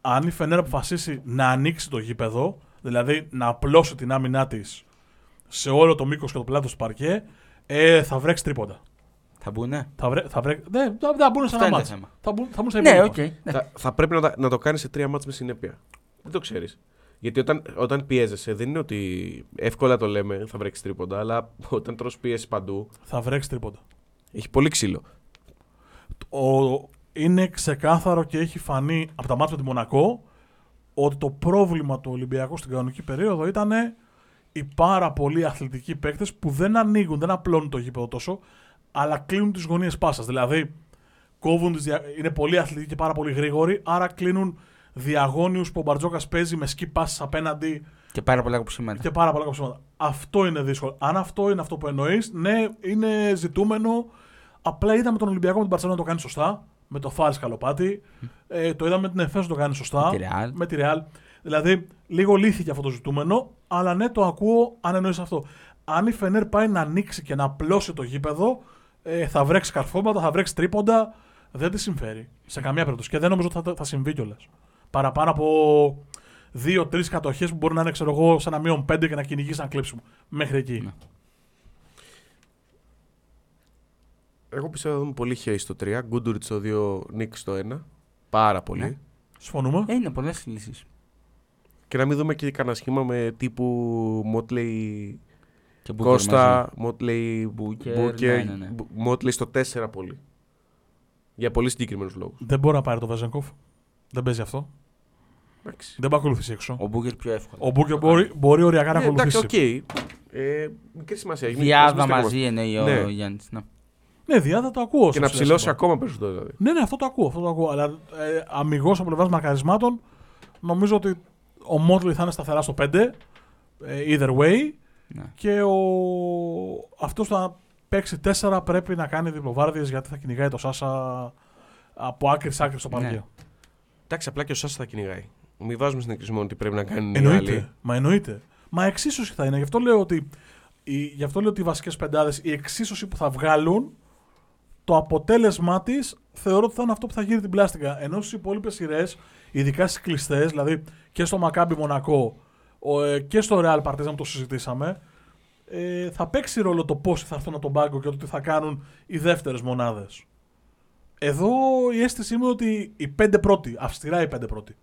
Αν η Φενέρ αποφασίσει να ανοίξει το γήπεδο, δηλαδή να απλώσει την άμυνά της σε όλο το μήκος και το πλάτος του παρκέ, ε, θα βρέξει τρίποντα. Θα μπουνε. Θα, βρέ, θα, βρέ, ναι, θα, θα μπουν σε Αυτό ένα είναι το μάτς. θέμα. Θα μπουν, θα μπουν σε Ναι, υπόλοιπα. οκ. ναι. Θα, θα πρέπει να, τα- να το κάνεις σε τρία μάτς με συνέπεια. Δεν το ξέρεις. Γιατί όταν, όταν πιέζεσαι, δεν είναι ότι εύκολα το λέμε, θα βρέξεις τρίποντα, αλλά όταν τρως πίεση παντού, Θα βρέξει τρίποντα. έχει πολύ ξύλο. Ο, είναι ξεκάθαρο και έχει φανεί από τα μάτια με τη Μονακό ότι το πρόβλημα του Ολυμπιακού στην κανονική περίοδο ήταν οι πάρα πολλοί αθλητικοί παίκτες που δεν ανοίγουν, δεν απλώνουν το γήπεδο τόσο, αλλά κλείνουν τις γωνίες πάσας. Δηλαδή, κόβουν τις δια... είναι πολύ αθλητικοί και πάρα πολύ γρήγοροι, άρα κλείνουν διαγώνιους που ο Μπαρτζόκας παίζει με σκι passes απέναντι Και πάρα πολλά κοψίματα. και πάρα πολλά κοψίματα. Αυτό είναι δύσκολο. Αν αυτό είναι αυτό που εννοείς, ναι, είναι ζητούμενο. Απλά είδαμε τον Ολυμπιακό με την Παρσελόνα να το κάνει σωστά. Με το Φάρι Καλοπάτι. Ε, το είδαμε με την Εφέ να το κάνει σωστά. Με τη Real. Με τη Real. Δηλαδή, λίγο λύθηκε αυτό το ζητούμενο. Αλλά ναι, το ακούω αν εννοείς αυτό. Αν η Φενέρ πάει να ανοίξει και να απλώσει το γήπεδο, ε, θα βρέξει καρφώματα, θα βρέξει τρίποντα. Δεν τη συμφέρει. Σε καμία περίπτωση. Και δεν νομίζω ότι θα, θα συμβεί κιόλας. Παραπάνω από δύο-τρει κατοχές που μπορεί να είναι, ξέρω εγώ, σε ένα μείον πέντε και να κυνηγήσει ένα κλείψιμο. Μέχρι εκεί. Ναι. Εγώ πιστεύω θα δούμε πολύ χέι στο 3, Γκούντουριτ στο 2, Νίκ στο 1. Πάρα πολύ. Ναι. Συμφωνούμε. Ε, είναι πολλές λύσεις. Και να μην δούμε και κανένα σχήμα με τύπου Μότλεϊ Και Booker μαζί. Κώστα, Μότλεϊ Booker, Μπούκερ, ναι, ναι, ναι. Μότλεϊ στο 4 πολύ. Για πολύ συγκεκριμένους λόγους. Δεν μπορεί να πάρει το Βεζενκόφ. Δεν παίζει αυτό. Εντάξει. Δεν πάει να ακολουθήσει έξω. Ο Μπούκερ πιο εύκολο. Ο Μπούκερ μπορεί, μπορεί οριακά να Ε, εντάξει, ακολουθήσει. οκ. Ε, μικρή σημασία. έχει. Διάδα Ας μην μαζί εννοεί ο Ναι. Γιάννης. Ναι. Ναι, διάδα το ακούω. Και σε να ψηλά ψηλώσει σύμπαν. ακόμα περισσότερο δηλαδή. Ναι, ναι, αυτό το ακούω. Αυτό το ακούω. Αλλά ε, αμυγός από πλευράς μαρκαρισμάτων, νομίζω ότι ο Μότλι θα είναι σταθερά στο 5. ε, either way. Ναι. Και ο... αυτός που θα παίξει 4 πρέπει να κάνει διπλοβάρδιες γιατί θα κυνηγάει το Σάσα από άκρη σ' άκρη στο Ναι. παρκέ. Εντάξει, απλά και ο Σάσα θα κυνηγάει. Μην βάζουμε στην εκκλησμό ότι πρέπει να κάνει οι Εννοείται. άλλοι. Μα εννοείται. Μα εξίσωση θα είναι. Γι' αυτό λέω ότι οι, γι αυτό λέω ότι οι βασικές πεντάδες, η εξίσωση που θα βγάλουν, το αποτέλεσμά της θεωρώ ότι θα είναι αυτό που θα γύρει την πλάστικα. Ενώ στις υπόλοιπες σειρές, ειδικά στις κλειστές, δηλαδή και στο Μακάμπι Μονακό ο, ε, και στο Real Partizan που το συζητήσαμε, ε, θα παίξει ρόλο το πόσοι θα έρθουν από τον πάγκο και το τι θα κάνουν οι δεύτερες μονάδες. Εδώ η αίσθησή μου είναι ότι οι πέντε πρώτοι, αυστηρά οι πέντε πρώτοι,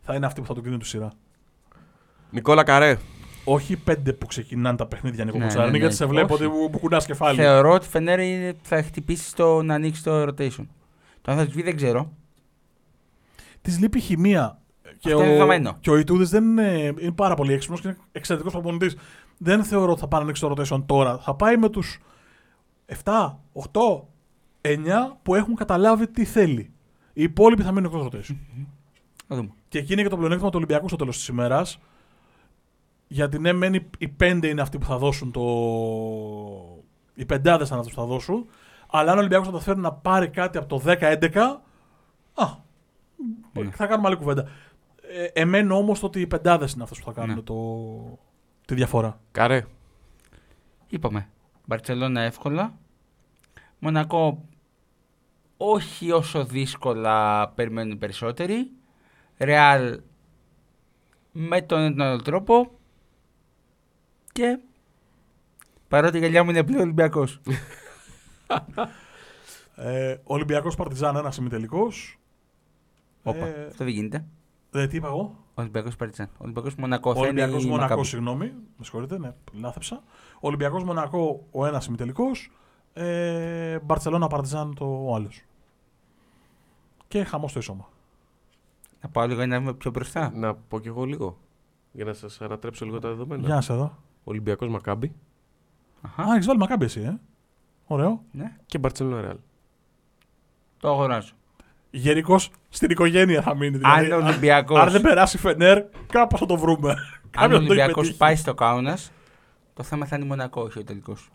θα είναι αυτοί που θα τον κρίνουν τη σειρά. Νικόλα Καρέ. Όχι οι πέντε που ξεκινάνε τα παιχνίδια, Νίκο Ναι, Κουτσάρη, ναι, ναι. γιατί σε βλέπω Όχι. ότι μου, μου κουνάς κεφάλι. Θεωρώ ότι Φενέρ είναι- θα χτυπήσει στο να ανοίξει το rotation. Το αν θα του βγει δεν ξέρω. Της λείπει χημεία. Και Αυτό είναι ο, δεδομένο. και ο Ιτούδης δεν είναι, είναι πάρα πολύ έξυπνος και είναι εξαιρετικός προπονητής. Δεν θεωρώ ότι θα πάει να ανοίξει το rotation τώρα. Θα πάει με τους 7, 8, 9 που έχουν καταλάβει τι θέλει. Οι υπόλοιποι θα μείνουν εκτός rotation. Θα δούμε. Και εκεί είναι και το πλεονέκτημα του Ολυμπιακού στο τέλος της ημέρας. Γιατί ναι, μεν οι- οι πέντε είναι αυτοί που θα δώσουν το. Οι πεντάδες είναι αυτοί που θα δώσουν. Αλλά αν ο Ολυμπιακός θα καταφέρει να πάρει κάτι από το 10-11. Α, Ναι. θα κάνουμε άλλη κουβέντα. Ε, εμένω όμως ότι οι πεντάδες είναι αυτές που θα κάνουν Ναι. το... τη διαφορά. Καρέ. Είπαμε. Μπαρσελόνα εύκολα. Μονακό όχι όσο δύσκολα περιμένουν οι περισσότεροι. Ρεάλ με τον ένα τον άλλο τρόπο. Και παρότι η γαλιά μου είναι πλέον Ολυμπιακός. Ε, Ολυμπιακός Παρτιζάν ένα ημιτελικό. Όπα, Ε, αυτό δεν γίνεται. ε, τι είπα εγώ; Ολυμπιακός Παρτιζάν. Ολυμπιακός Μονακό θα είναι Ολυμπιακός η Μονακός, Μακάμπη. συγγνώμη. Με συγχωρείτε, ναι, λάθεψα. Ολυμπιακός Μονακό ο ένας ημιτελικός. Ε, Μπαρσελόνα Παρτιζάν το ο άλλος. Και χαμός το ίσωμα. Να πάω λίγο ένα βήμα πιο μπροστά. Να πω κι εγώ λίγο. Για να σας ανατρέψω λίγο τα δεδομένα. Γεια σας εδώ. Ολυμπιακός Μακάμπι Αχα, Α, έχεις βάλει μακάμπι εσύ, ε. Ωραίο. ναι. και Μπαρσελόνα Ρεάλ. Το αγοράζω. Γενικώς στην οικογένεια θα μείνει. Δηλαδή, Αν ο Ολυμπιακός- αν δεν περάσει Φενέρ, κάπου θα το βρούμε. Αν Κάποιος ο θα το έχει Ολυμπιακός πετύχει. πάει στο Κάουνα, το θέμα θα είναι Μονακό, όχι ο τελικός.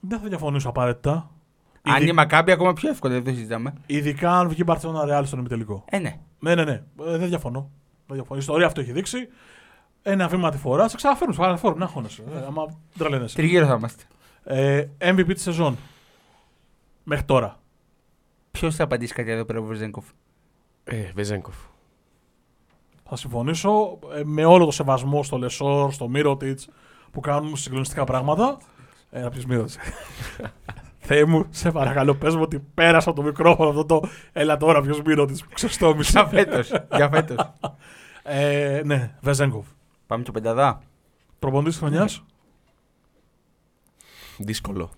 Δεν θα διαφωνήσω απαραίτητα. Αν Ειδι- η Μακάμπη ακόμα πιο εύκολο, δεν το συζητάμε. Ειδικά αν βγει η Μπαρσελόνα Ρεάλ στον ημιτελικό. Ε, ναι. Ναι, ναι, ναι. Ε, δεν διαφωνώ. Δεν διαφωνώ. Η ιστορία αυτό έχει δείξει. Ένα βήμα τη φορά. Σε ξαναφέρουν. Σε ξαναφέρουν. Να χώνεσαι. Ε, άμα τρελαίνεσαι. Τριγύρω θα είμαστε. Ε, MVP της σεζόν. Μέχρι τώρα. Ποιος θα απαντήσει κάτι εδώ πέρα, ο Βεζένκοφ. Ε, Βεζένκοφ. Θα συμφωνήσω ε, με όλο το σεβασμό στο Λεσόρ, στο Μίροτιτς που κάνουν συγκλονιστικά πράγματα. Ε, να πεις Μίροτιτς. [LAUGHS] Θεέ μου, σε παρακαλώ, πες μου ότι πέρασα από το μικρόφωνο αυτό το. Έλα τώρα, ποιος Μίροτιτς που ξεστόμησε. Για φέτος. Για φέτος. [LAUGHS] ε, ναι, Βεζέγκοφ. Πάμε και πενταδά. Προπονητής της χρονιάς; Δύσκολο.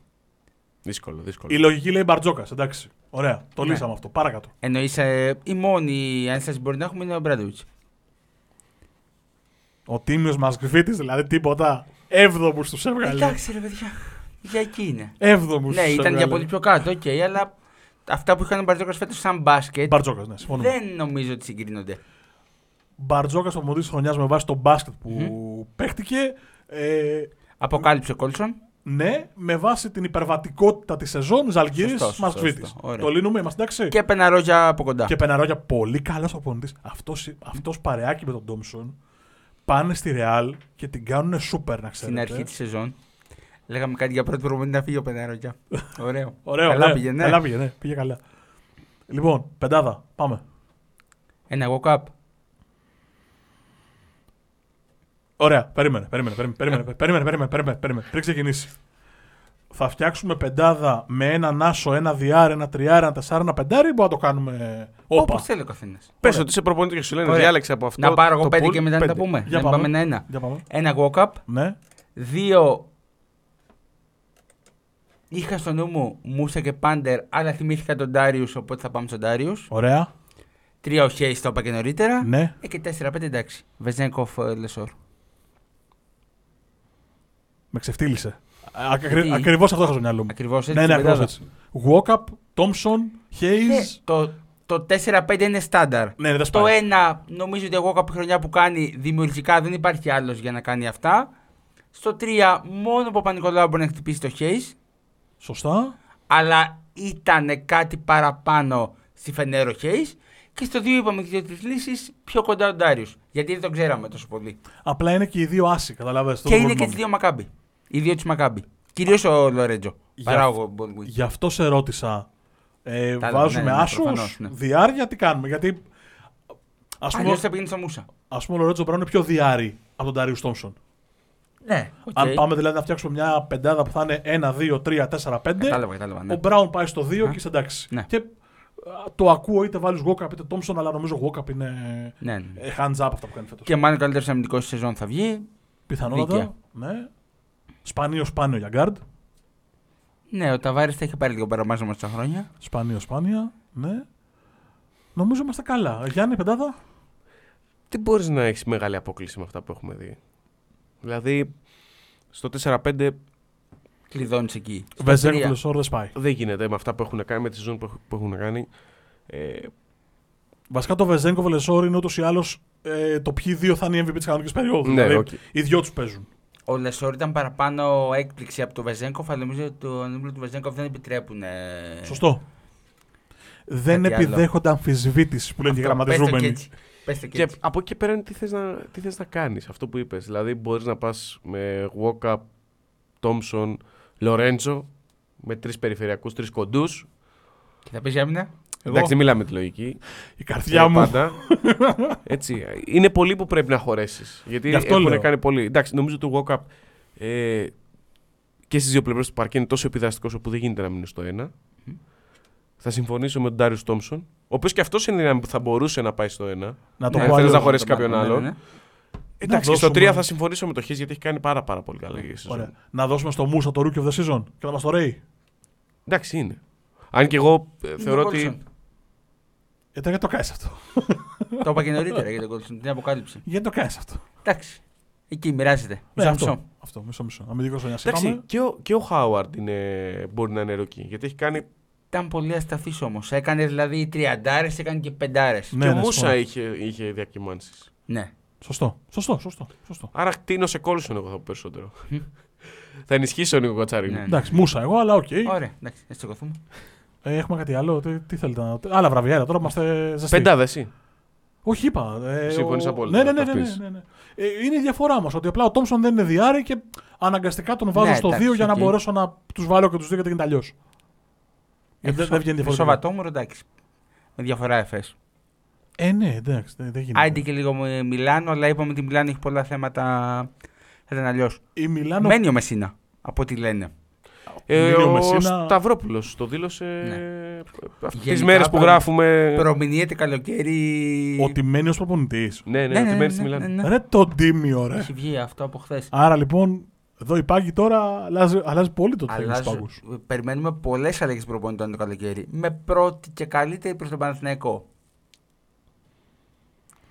Δύσκολο, δύσκολο. Η λογική λέει Μπαρτζόκας. Εντάξει. Ωραία. Το Ναι. λύσαμε αυτό. Παρακάτω. Εννοείς ε, η μόνη ένσταση που μπορεί να έχουμε είναι ο Μπράντοβιτ. Ο τίμιος μα γκριφίτη, δηλαδή τίποτα. Έβδομους τους έβγαλε. Εντάξει, ρε παιδιά. Για εκεί είναι. Έβδομους Ναι, ήταν για πολύ πιο κάτω, οκ, αλλά αυτά που είχαν ο Μπαρτζόκας φέτος σαν μπάσκετ Μπαρτζόκας, ναι, συμφωνώ. δεν νομίζω ότι συγκρίνονται. Μπαρτζόκας προπονητή τη χρονιάς με βάση το μπάσκετ που παίχτηκε. Ε, Αποκάλυψε ο Κόλσον. Ναι, με βάση την υπερβατικότητα της σεζόν Ζαλγκύρη Σωστό, σωστό, Μασκβίτη. σωστό. Ωραία. Το λύνουμε, είμαστε εντάξει. Και πεναρόγια από κοντά. Και Πεναρόγια, πολύ καλός προπονητή. Αυτός αυτός παρεάκι με τον Τόμσον πάνε στη Ρεάλ και την κάνουν σούπερ, να ξέρετε. Στην αρχή της σεζόν. Λέγαμε κάτι για πρώτη προπονητή να φύγει ο Πεναρόγια. [LAUGHS] Ωραίο. Ωραίο, Καλά ναι. πήγε, ναι. Καλά πήγε, ναι. Πήγε καλά. Λοιπόν, πεντάδα, πάμε. Ένα walk-up. Ωραία, περίμενε, περίμενε, περίμενε, περίμενε, περίμενε, περίμενε, περίμενε, πριν ξεκινήσει. Θα φτιάξουμε πεντάδα με έναν άσο, ένα διάρ, ένα τριάρ, ένα τεσσάρ, ένα πεντάρι ή μπορούμε να το κάνουμε Οπότε Όπως θέλει ο καθένας. Πες ότι είσαι προπονητής και σου λένε διάλεξε από αυτό. Να πάρω εγώ πέντε και μετά να τα πούμε. Για πάμε. πάμε ένα. Ένα walk-up. Ναι. Δύο. Είχα στο νου μου Μούσα και Πάντερ, αλλά θυμήθηκα τον Τάριους, οπότε θα πάμε στον τάριους. Ωραία. Τρία ο Χέι, το είπα και νωρίτερα. Ναι. Ε, και τέσσερα, πέντε εντάξει. Βεζέγκοφ ε, Λεσόρ. Με ξεφτύλισε. Γιατί; Ακριβώς αυτό είχα στο μυαλό μου. Ακριβώς έτσι. Ναι, ναι, την ακριβώς πεντάδα. έτσι. Walkup, Thompson, Ε, Hayes. το, το 4-5 είναι στάνταρ. Ναι, ναι, δεν Το σπάει. ένα, νομίζω ότι εγώ κάποια χρονιά που κάνει δημιουργικά δεν υπάρχει άλλος για να κάνει αυτά. Στο 3, μόνο ο Παπα-Νικολάου μπορεί να χτυπήσει το Χέι. Σωστά. Αλλά ήταν κάτι παραπάνω στη Φενέρο Χέι. Και στο 2 είπαμε και δύο-τρει λύσεις πιο κοντά ο Ντάριους. Γιατί δεν τον ξέραμε τόσο πολύ. Απλά είναι και οι δύο άσοι, καταλαβαίνετε. και είναι και τις δύο Μακάμπι. Οι δύο της Μακάμπι. Κυρίως ο Λορέτζο. Για Παρά αυ- ο Baldwin. Γι' αυτό σε ρώτησα. Ε, Τα- βάζουμε ναι, ναι, άσους, προφανώς, ναι. διάρκεια, τι κάνουμε. Γιατί ας πούμε, Αλλιώς θα πήγαινε στο Μούσα. ας πούμε ο Λορέντζο Μπράουν είναι πιο δυάρι από τον Ντάριους Τόμσον. Ναι, οκ. Αν πάμε δηλαδή να φτιάξουμε μια πεντάδα που θα είναι 1, 2, 3, 4, 5, Κατάλαβα, κατάλαβα. Ναι. ο Μπράουν πάει στο 2 και είσαι εντάξει. Ναι. Και α, το ακούω είτε βάλεις Walkup είτε Τόμσον, αλλά νομίζω Walkup είναι ναι, ναι. ε, hands up αυτά που κάνει φέτος. Και μάλλον καλύτερος αμυντικός της σεζόν θα βγει. Πιθανότατα. δίκαια. Ναι. Σπανίος σπάνιο για γκάρντ. Ναι, ο Ταβάρης θα είχε πάρει λίγο παραμάζωμα στα χρόνια. Σπανίο σπάνια. Ναι. Νομίζω είμαστε καλά. Γιάννη, πεντάδα. Τι μπορείς να έχεις μεγάλη απόκλιση με αυτά που έχουμε δει; Δηλαδή, στο 4-5 Κλειδώνεις εκεί. Στο Βεζένκοφ τρία. Λεσόρ δεν σπάει. δεν γίνεται με αυτά που έχουν κάνει, με τη σεζόν που έχ- που έχουν κάνει. Ε, Βασικά το Βεζένκοφ Λεσόρ είναι ούτως ή άλλως ε, το ποιοι δύο θα είναι οι MVP της κανονικής περίοδου. ναι, δηλαδή, οκ. οι δυο τους παίζουν. Ο Λεσόρ ήταν παραπάνω έκπληξη από το Βεζένκοφ, αλλά νομίζω ότι το νούμερο του Βεζένκοφ δεν επιτρέπουν. ε, Σωστό. Δεν Κάτι άλλο. επιδέχονται αμφισβήτηση που λένε οι αυτό. Πες το και γραμματιζόμενοι. έτσι. Πες το και Και έτσι. από εκεί και πέρα είναι τι θες να, τι θες να κάνεις, αυτό που είπες. Δηλαδή μπορείς να πας με Walkup, Thompson, Lorenzo, με τρεις περιφερειακούς, τρεις κοντούς. Και θα πεις άμυνα; Εγώ; Εντάξει, δεν μιλάμε τη λογική. Η καρδιά Ε, μου. Πάντα. [LAUGHS] Έτσι. Είναι πολλοί που πρέπει να χωρέσεις. Γιατί Γι' αυτό έχουν λέω. κάνει πολύ. Εντάξει, νομίζω ότι ο Walkup ε, και στις δύο πλευρές του παρκέ είναι τόσο επιδραστικό όπου δεν γίνεται να μείνει στο ένα. Θα συμφωνήσω με τον Ντάριο Τόμψον, ο οποίος και αυτός είναι δυνάμει που θα μπορούσε να πάει στο ένα. Να το Ναι, πω θέλεις αλλιώς. να χωρέσει τον κάποιον πάρουμε, άλλον. ναι, ναι. Εντάξει, Να και στο δώσουμε- 3 θα συμφωνήσω με το Χ γιατί έχει κάνει πάρα, πάρα πολύ καλά η σεζόν. Ωραία. Να δώσουμε στο Μούσα το Rookie of the Season και να μας το ρέει. Εντάξει, είναι. Αν και εγώ ε, Είναι θεωρώ ο ότι. Κόλσον. Ε, γιατί το κάνεις αυτό. Το είπα και νωρίτερα για τον Κόλσον, την αποκάλυψη. Γιατί το κάνεις αυτό. Εντάξει. Εκεί μοιράζεται. Ναι, Μισό, αυτό. μισό. αυτό. Μισό, μισό. Αμυντικός χρονιά Εντάξει, είπαμε. και ο, και ο Χάουαρντ είναι, μπορεί να είναι ροκί. Γιατί έχει κάνει Ήταν πολύ ασταθής όμως. Έκανε δηλαδή τριαντάρες, έκανε και πεντάρες. Ναι, και ο ναι, Μούσα συμφωνώ. είχε, είχε διακυμάνσεις. Ναι. Σωστό, σωστό, σωστό. σωστό. Άρα κτίνω σε κόλουσον εγώ θα πω περισσότερο. θα ενισχύσει ο Νίκο Κατσάρη. Ναι. Εντάξει, μουσα εγώ, αλλά οκ. Ωραία, εντάξει, να τσεκωθούμε. Ε, έχουμε κάτι άλλο. Τι, τι θέλετε να. Άλλα βραβεία, τώρα είμαστε ζεστοί. Πεντάδα εσύ. Όχι, είπα. Ε, Συμφωνείς ο- απόλυτα, Ναι, ναι, ναι. το ναι, αυτής. ναι, ναι. Ε, είναι η διαφορά μας. Ότι απλά ο Τόμσον δεν είναι δυάρι και αναγκαστικά τον βάζω Ναι, στο εντάξει, 2 για να οκ. μπορέσω να τους βάλω και τους δύο γιατί γίνεται αλλιώς. Γιατί δεν, δεν βγαίνει διαφορετικά. Σοβατόμουρο, εντάξει. Με διαφορά Εφές. Ε, ναι, εντάξει, δεν, δεν γίνεται. Άντε και λίγο με Μιλάνο, αλλά είπαμε ότι η Μιλάνο έχει πολλά θέματα. Θα ήταν αλλιώς. Η Μιλάνο. Μένει ο Μεσίνα, από ό,τι λένε. Ε, Μείνει ο ο Μεσίνα- Σταυρόπουλος το δήλωσε Ναι. αυτές τις Γενικά, μέρες που προ- γράφουμε. Προμηνύεται καλοκαίρι. Ότι μένει ως προπονητής. Ναι, ναι, ότι μένει στη Μιλάνο. Ρε το τίμιο, ρε. Έχει βγει αυτό από χθες. Άρα λοιπόν, εδώ η πάγκη τώρα αλλάζει, αλλάζει πολύ το θέμα στου πάγκου. Περιμένουμε πολλές αλλαγές προπονητών το καλοκαίρι. Με πρώτη και καλύτερη προς τον Παναθηναϊκό.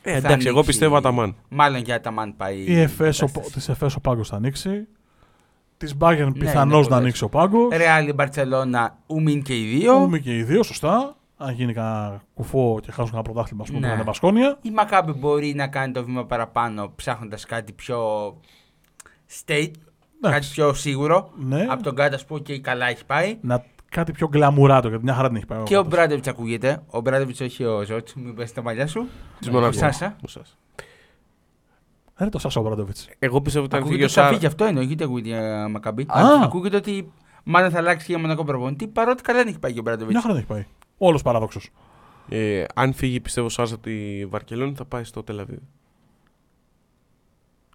Ε, Θα εντάξει, εγώ ανοίξει- πιστεύω Αταμάν. Μάλλον για Αταμάν πάει. Η Εφές, ο, κατάσταση. της Εφές ο πάγκος θα ανοίξει. Της Bayern Ναι, πιθανώς είναι να πολλές. ανοίξει ο πάγκος. Ρεάλ, Μπαρσελόνα, Ούμιν και οι δύο. Πούμε και οι δύο, σωστά. Αν γίνει κανένα κουφό και χάσουν κανένα πρωτάθλημα, ας πούμε, Ναι. ναι. Βασκόνια. Η Μακάμπη μπορεί να κάνει το βήμα παραπάνω ψάχνοντας κάτι πιο state, κάτι Εντάξει. πιο σίγουρο. Ναι. Από τον Κάντα που και καλά έχει πάει. Να, κάτι πιο γκλαμουράτο, γιατί μια χαρά την έχει πάει. Και ο Μπράτο. Μπράντεβιτς ακούγεται. Ο Μπράντεβιτς όχι ο Ζότ. Μην πέσει τα μαλλιά σου. Της Ο Μονακό. Σάσα. Ο Σάσα. Ρε το Σάσα ο Μπράντοβιτς. Εγώ πιστεύω ότι ήταν Ακούγεται φύγει ο ότι θα Σάρα. φύγει αυτό εννοείται ακούγεται η Μακάμπη. Α. Ακούγεται ότι μάλλον θα αλλάξει και για μονακό προπονητή παρότι καλά δεν έχει πάει και ο Μπράντεβιτ. Μια χαρά την έχει πάει. Όλος παράδοξο. Ε, αν φύγει, πιστεύω ο Σάρα από τη Βαρκελόνη θα πάει στο Τελαβίδ.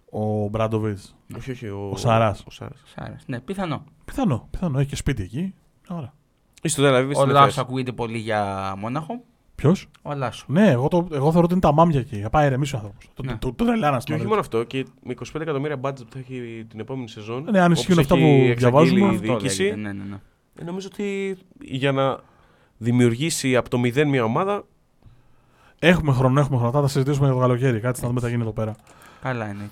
Ο Μπράντοβιτ. Όχι, όχι. Ο, Ο Σάρας. Ο Σάρας. Σάρας. Ναι, πιθανό. Πιθανό, πιθανό. Έχει και σπίτι εκεί. Ωραία. Ή στο Τελαβίδ Ο στην Λάσος Εφές. ακούγεται πολύ για Μόναχο. Ποιος; Ο Λάσο. Ναι, εγώ, το, εγώ θεωρώ ότι είναι τα μάμια εκεί. Θα πάει ηρεμήσει ο άνθρωπος. Το, Ναι. το, το, το τρελάνα Και όχι μόνο αυτό, και με 25 εκατομμύρια budget που θα έχει την επόμενη σεζόν. Ναι, αν ισχύουν όπως αυτά έχει που εξαγγείλει διαβάζουμε. η Αυτό διοίκηση, λέγεται, ναι, ναι, ναι. ε, νομίζω ότι για να δημιουργήσει από το μηδέν μια ομάδα. Έχουμε χρόνο, έχουμε χρόνο. Θα τα συζητήσουμε για το καλοκαίρι. Κάτι να δούμε τι θα γίνει εδώ πέρα. Καλά είναι.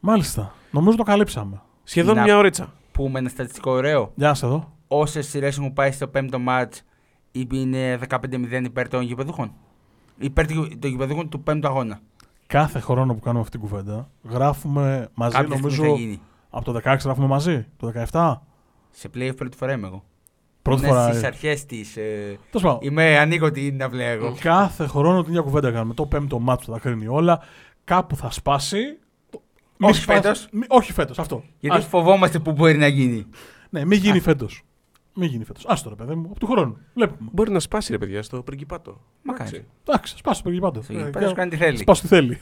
Μάλιστα. Νομίζω το καλύψαμε. Σχεδόν Να- μια ωρίτσα. Πούμε ένα στατιστικό ωραίο. Γεια σας εδώ. Όσες σειρές έχουν πάει στο πέμπτο μάτ είναι 15-0 υπέρ των γηπεδούχων. Υπέρ του- των γηπεδούχων του πέμπτου αγώνα. Κάθε χρόνο που κάνουμε αυτή την κουβέντα, γράφουμε μαζί, Κάποια στιγμή νομίζω. θα γίνει. Από το 16 γράφουμε μαζί. Το 17. Σε play πρώτη φορά είμαι εγώ. Πρώτη είναι φορά. Στις ε, αρχές της. Ε, τέλος πάντων, είμαι ανοίγω την αυλαία εγώ. Κάθε χρόνο την ίδια κουβέντα κάνουμε. Το πέμπτο μάτσο θα τα κρίνει όλα. Κάπου θα σπάσει. Μη Όχι σπάσει- φέτος. μη- όχι φέτος, αυτό. Γιατί Ας- φοβόμαστε που μπορεί να γίνει. ναι, μην γίνει φέτος. Μην γίνει φέτος. Άστο ρε παιδί μου, από του χρόνου. Βλέπουμε. Μπορεί να σπάσει ρε παιδιά στο πριγκιπάτο. Μακάρι. Εντάξει. Εντάξει, σπάσει το πάντω. Στο γήπεδο σου κάνει τι θέλει. Σπάσει τι θέλει.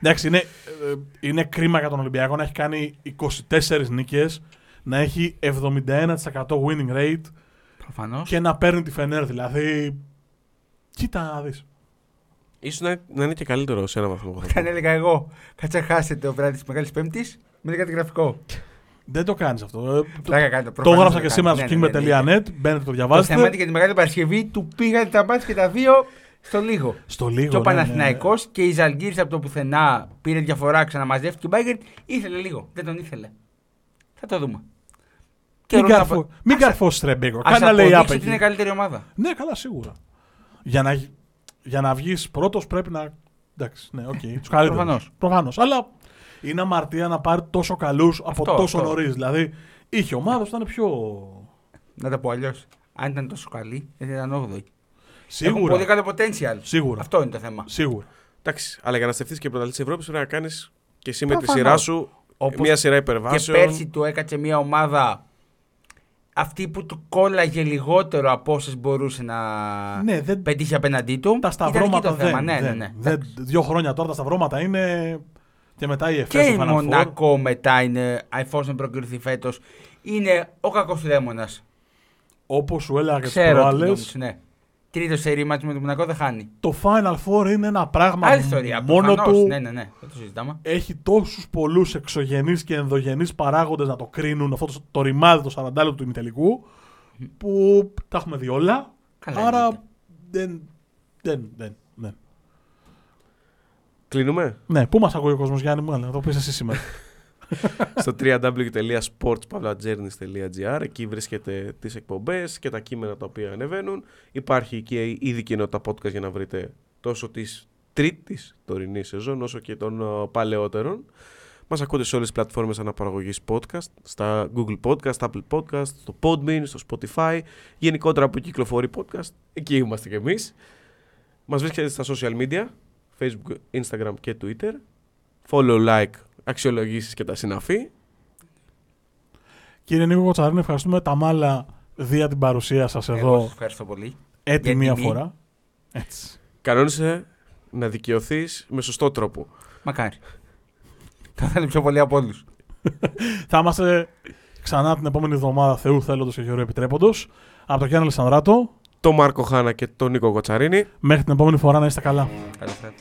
Εντάξει, είναι, ε, είναι κρίμα για τον Ολυμπιακό να έχει κάνει 24 νίκες, να έχει 71% winning rate Προφανώς. και να παίρνει τη Φενέρ. Δηλαδή, κοίτα να δεις. Ίσως να, να είναι και καλύτερο σε ένα βαθμό. Όταν έλεγα εγώ, κάτσε χάσετε το βράδυ της Μεγάλης Πέμπτης, με κάτι γραφικό. Δεν το κάνεις αυτό. Ε, το, Πλάκα κάνετε, το προφανώς έγραψα το και κάνετε. σήμερα στο Ναι, ναι, ναι, ναι. kingme.net. Μπαίνετε, το Το διαβάζετε. θέμα είναι για τη Μεγάλη Παρασκευή του πήγαν τα μάτια και τα δύο στο λίγο. Στο λίγο. Και ο ναι, ναι, ναι. Παναθηναϊκός και η Ζαλγκύρης από το πουθενά πήρε διαφορά, ξαναμαζεύτηκε. Ο Μπάγκερ ήθελε λίγο. Δεν τον ήθελε. Θα το δούμε. Μην, Καιρό να καρφω... πο- μην Ας- καρφώσεις ρε Μπέκο. Ας Κάνε λέει αποδείξεις ότι είναι εκεί. καλύτερη ομάδα. Ναι, καλά, σίγουρα. Για να, για να βγεις πρώτος πρέπει να... Εντάξει, ναι, οκ. τους καλύτερους. Προφανώς. Προφανώς. Αλλά είναι αμαρτία να πάρει τόσο καλούς από Αυτό, τόσο αυτό. νωρίς. Δηλαδή, είχε ομάδα που ήταν πιο... Να τα πω αλλιώς. Αν ήταν τόσο καλή, δεν θα ήταν 8η. Έχουν Σίγουρα. πολύ καλό potential. Σίγουρα. Αυτό είναι το θέμα. Σίγουρα. Εντάξει, αλλά για να στεφθεί και πρωταθλητής Ευρώπης πρέπει να κάνεις και εσύ με τη Προφανώς. σειρά σου Όπως μια σειρά Και υπερβάσεων. πέρσι του έκατσε μια ομάδα αυτή που του κόλλαγε λιγότερο από όσες μπορούσε να Ναι, δεν... πετύχει απέναντί του. τα Ήταν εκεί σταυρώματα το θέμα. δεν, ναι, ναι, δεν, ναι. δεν- Δύο χρόνια τώρα τα σταυρώματα είναι... Και μετά η Εφές Και στο η Final Four. Μονακό μετά είναι, εφόσον προκριθεί φέτος, είναι ο κακός δαίμονας. Όπως σου έλεγα και τις Ξέρω τις προάλλες, νόμιζες, ναι. Τρίτο σερή μάτς με το Μονακό δεν χάνει. το Final Four είναι ένα πράγμα Άλλη ιστορία. μόνο προφανώς. του. Ναι, ναι, ναι. Δεν το συζητάμε. έχει τόσους πολλούς εξωγενείς και ενδογενείς παράγοντες να το κρίνουν αυτό το, το ρημάδι το 40 του ημιτελικού που τα έχουμε δει όλα. Καλά άρα εννοείται. δεν, δεν, δεν, δεν. Κλείνουμε; Ναι, πού μας ακούει ο κόσμος Γιάννη μου, αλλά να το πεις εσύ σήμερα. [LAUGHS] στο www.sportspavlajourneys.gr Εκεί βρίσκεται τις εκπομπές και τα κείμενα τα οποία ανεβαίνουν. Υπάρχει και ήδη κοινότητα podcast για να βρείτε τόσο της τρίτης τωρινής σεζόν όσο και των ε, παλαιότερων. Μας ακούτε σε όλες τις πλατφόρμες αναπαραγωγής podcast, στα Google Podcast, Apple Podcast, στο Podbean, στο Spotify, γενικότερα που κυκλοφορεί podcast, εκεί είμαστε κι εμείς. Μας βρίσκεται στα social media, Facebook, Instagram και Twitter. Follow, like, αξιολογήσεις και τα συναφή. Κύριε Νίκο Κοτσαρίνη, ευχαριστούμε τα μάλα δια την παρουσία σας Εγώ εδώ σας ευχαριστώ πολύ. έτη Για μία τιμή. φορά. Έτσι. Κανόνισε να δικαιωθείς με σωστό τρόπο. Μακάρι. Θα ήθελα πιο πολύ από όλους. [LAUGHS] Θα είμαστε ξανά την επόμενη εβδομάδα Θεού θέλοντος και Γεωργίου επιτρέποντος. Από το Γιάννη Αλεσανδράτο. Το Μάρκο Χάνα και τον Νίκο Κοτσαρίνη. Μέχρι την επόμενη φορά να είστε καλά. Καλώς ήρθατε.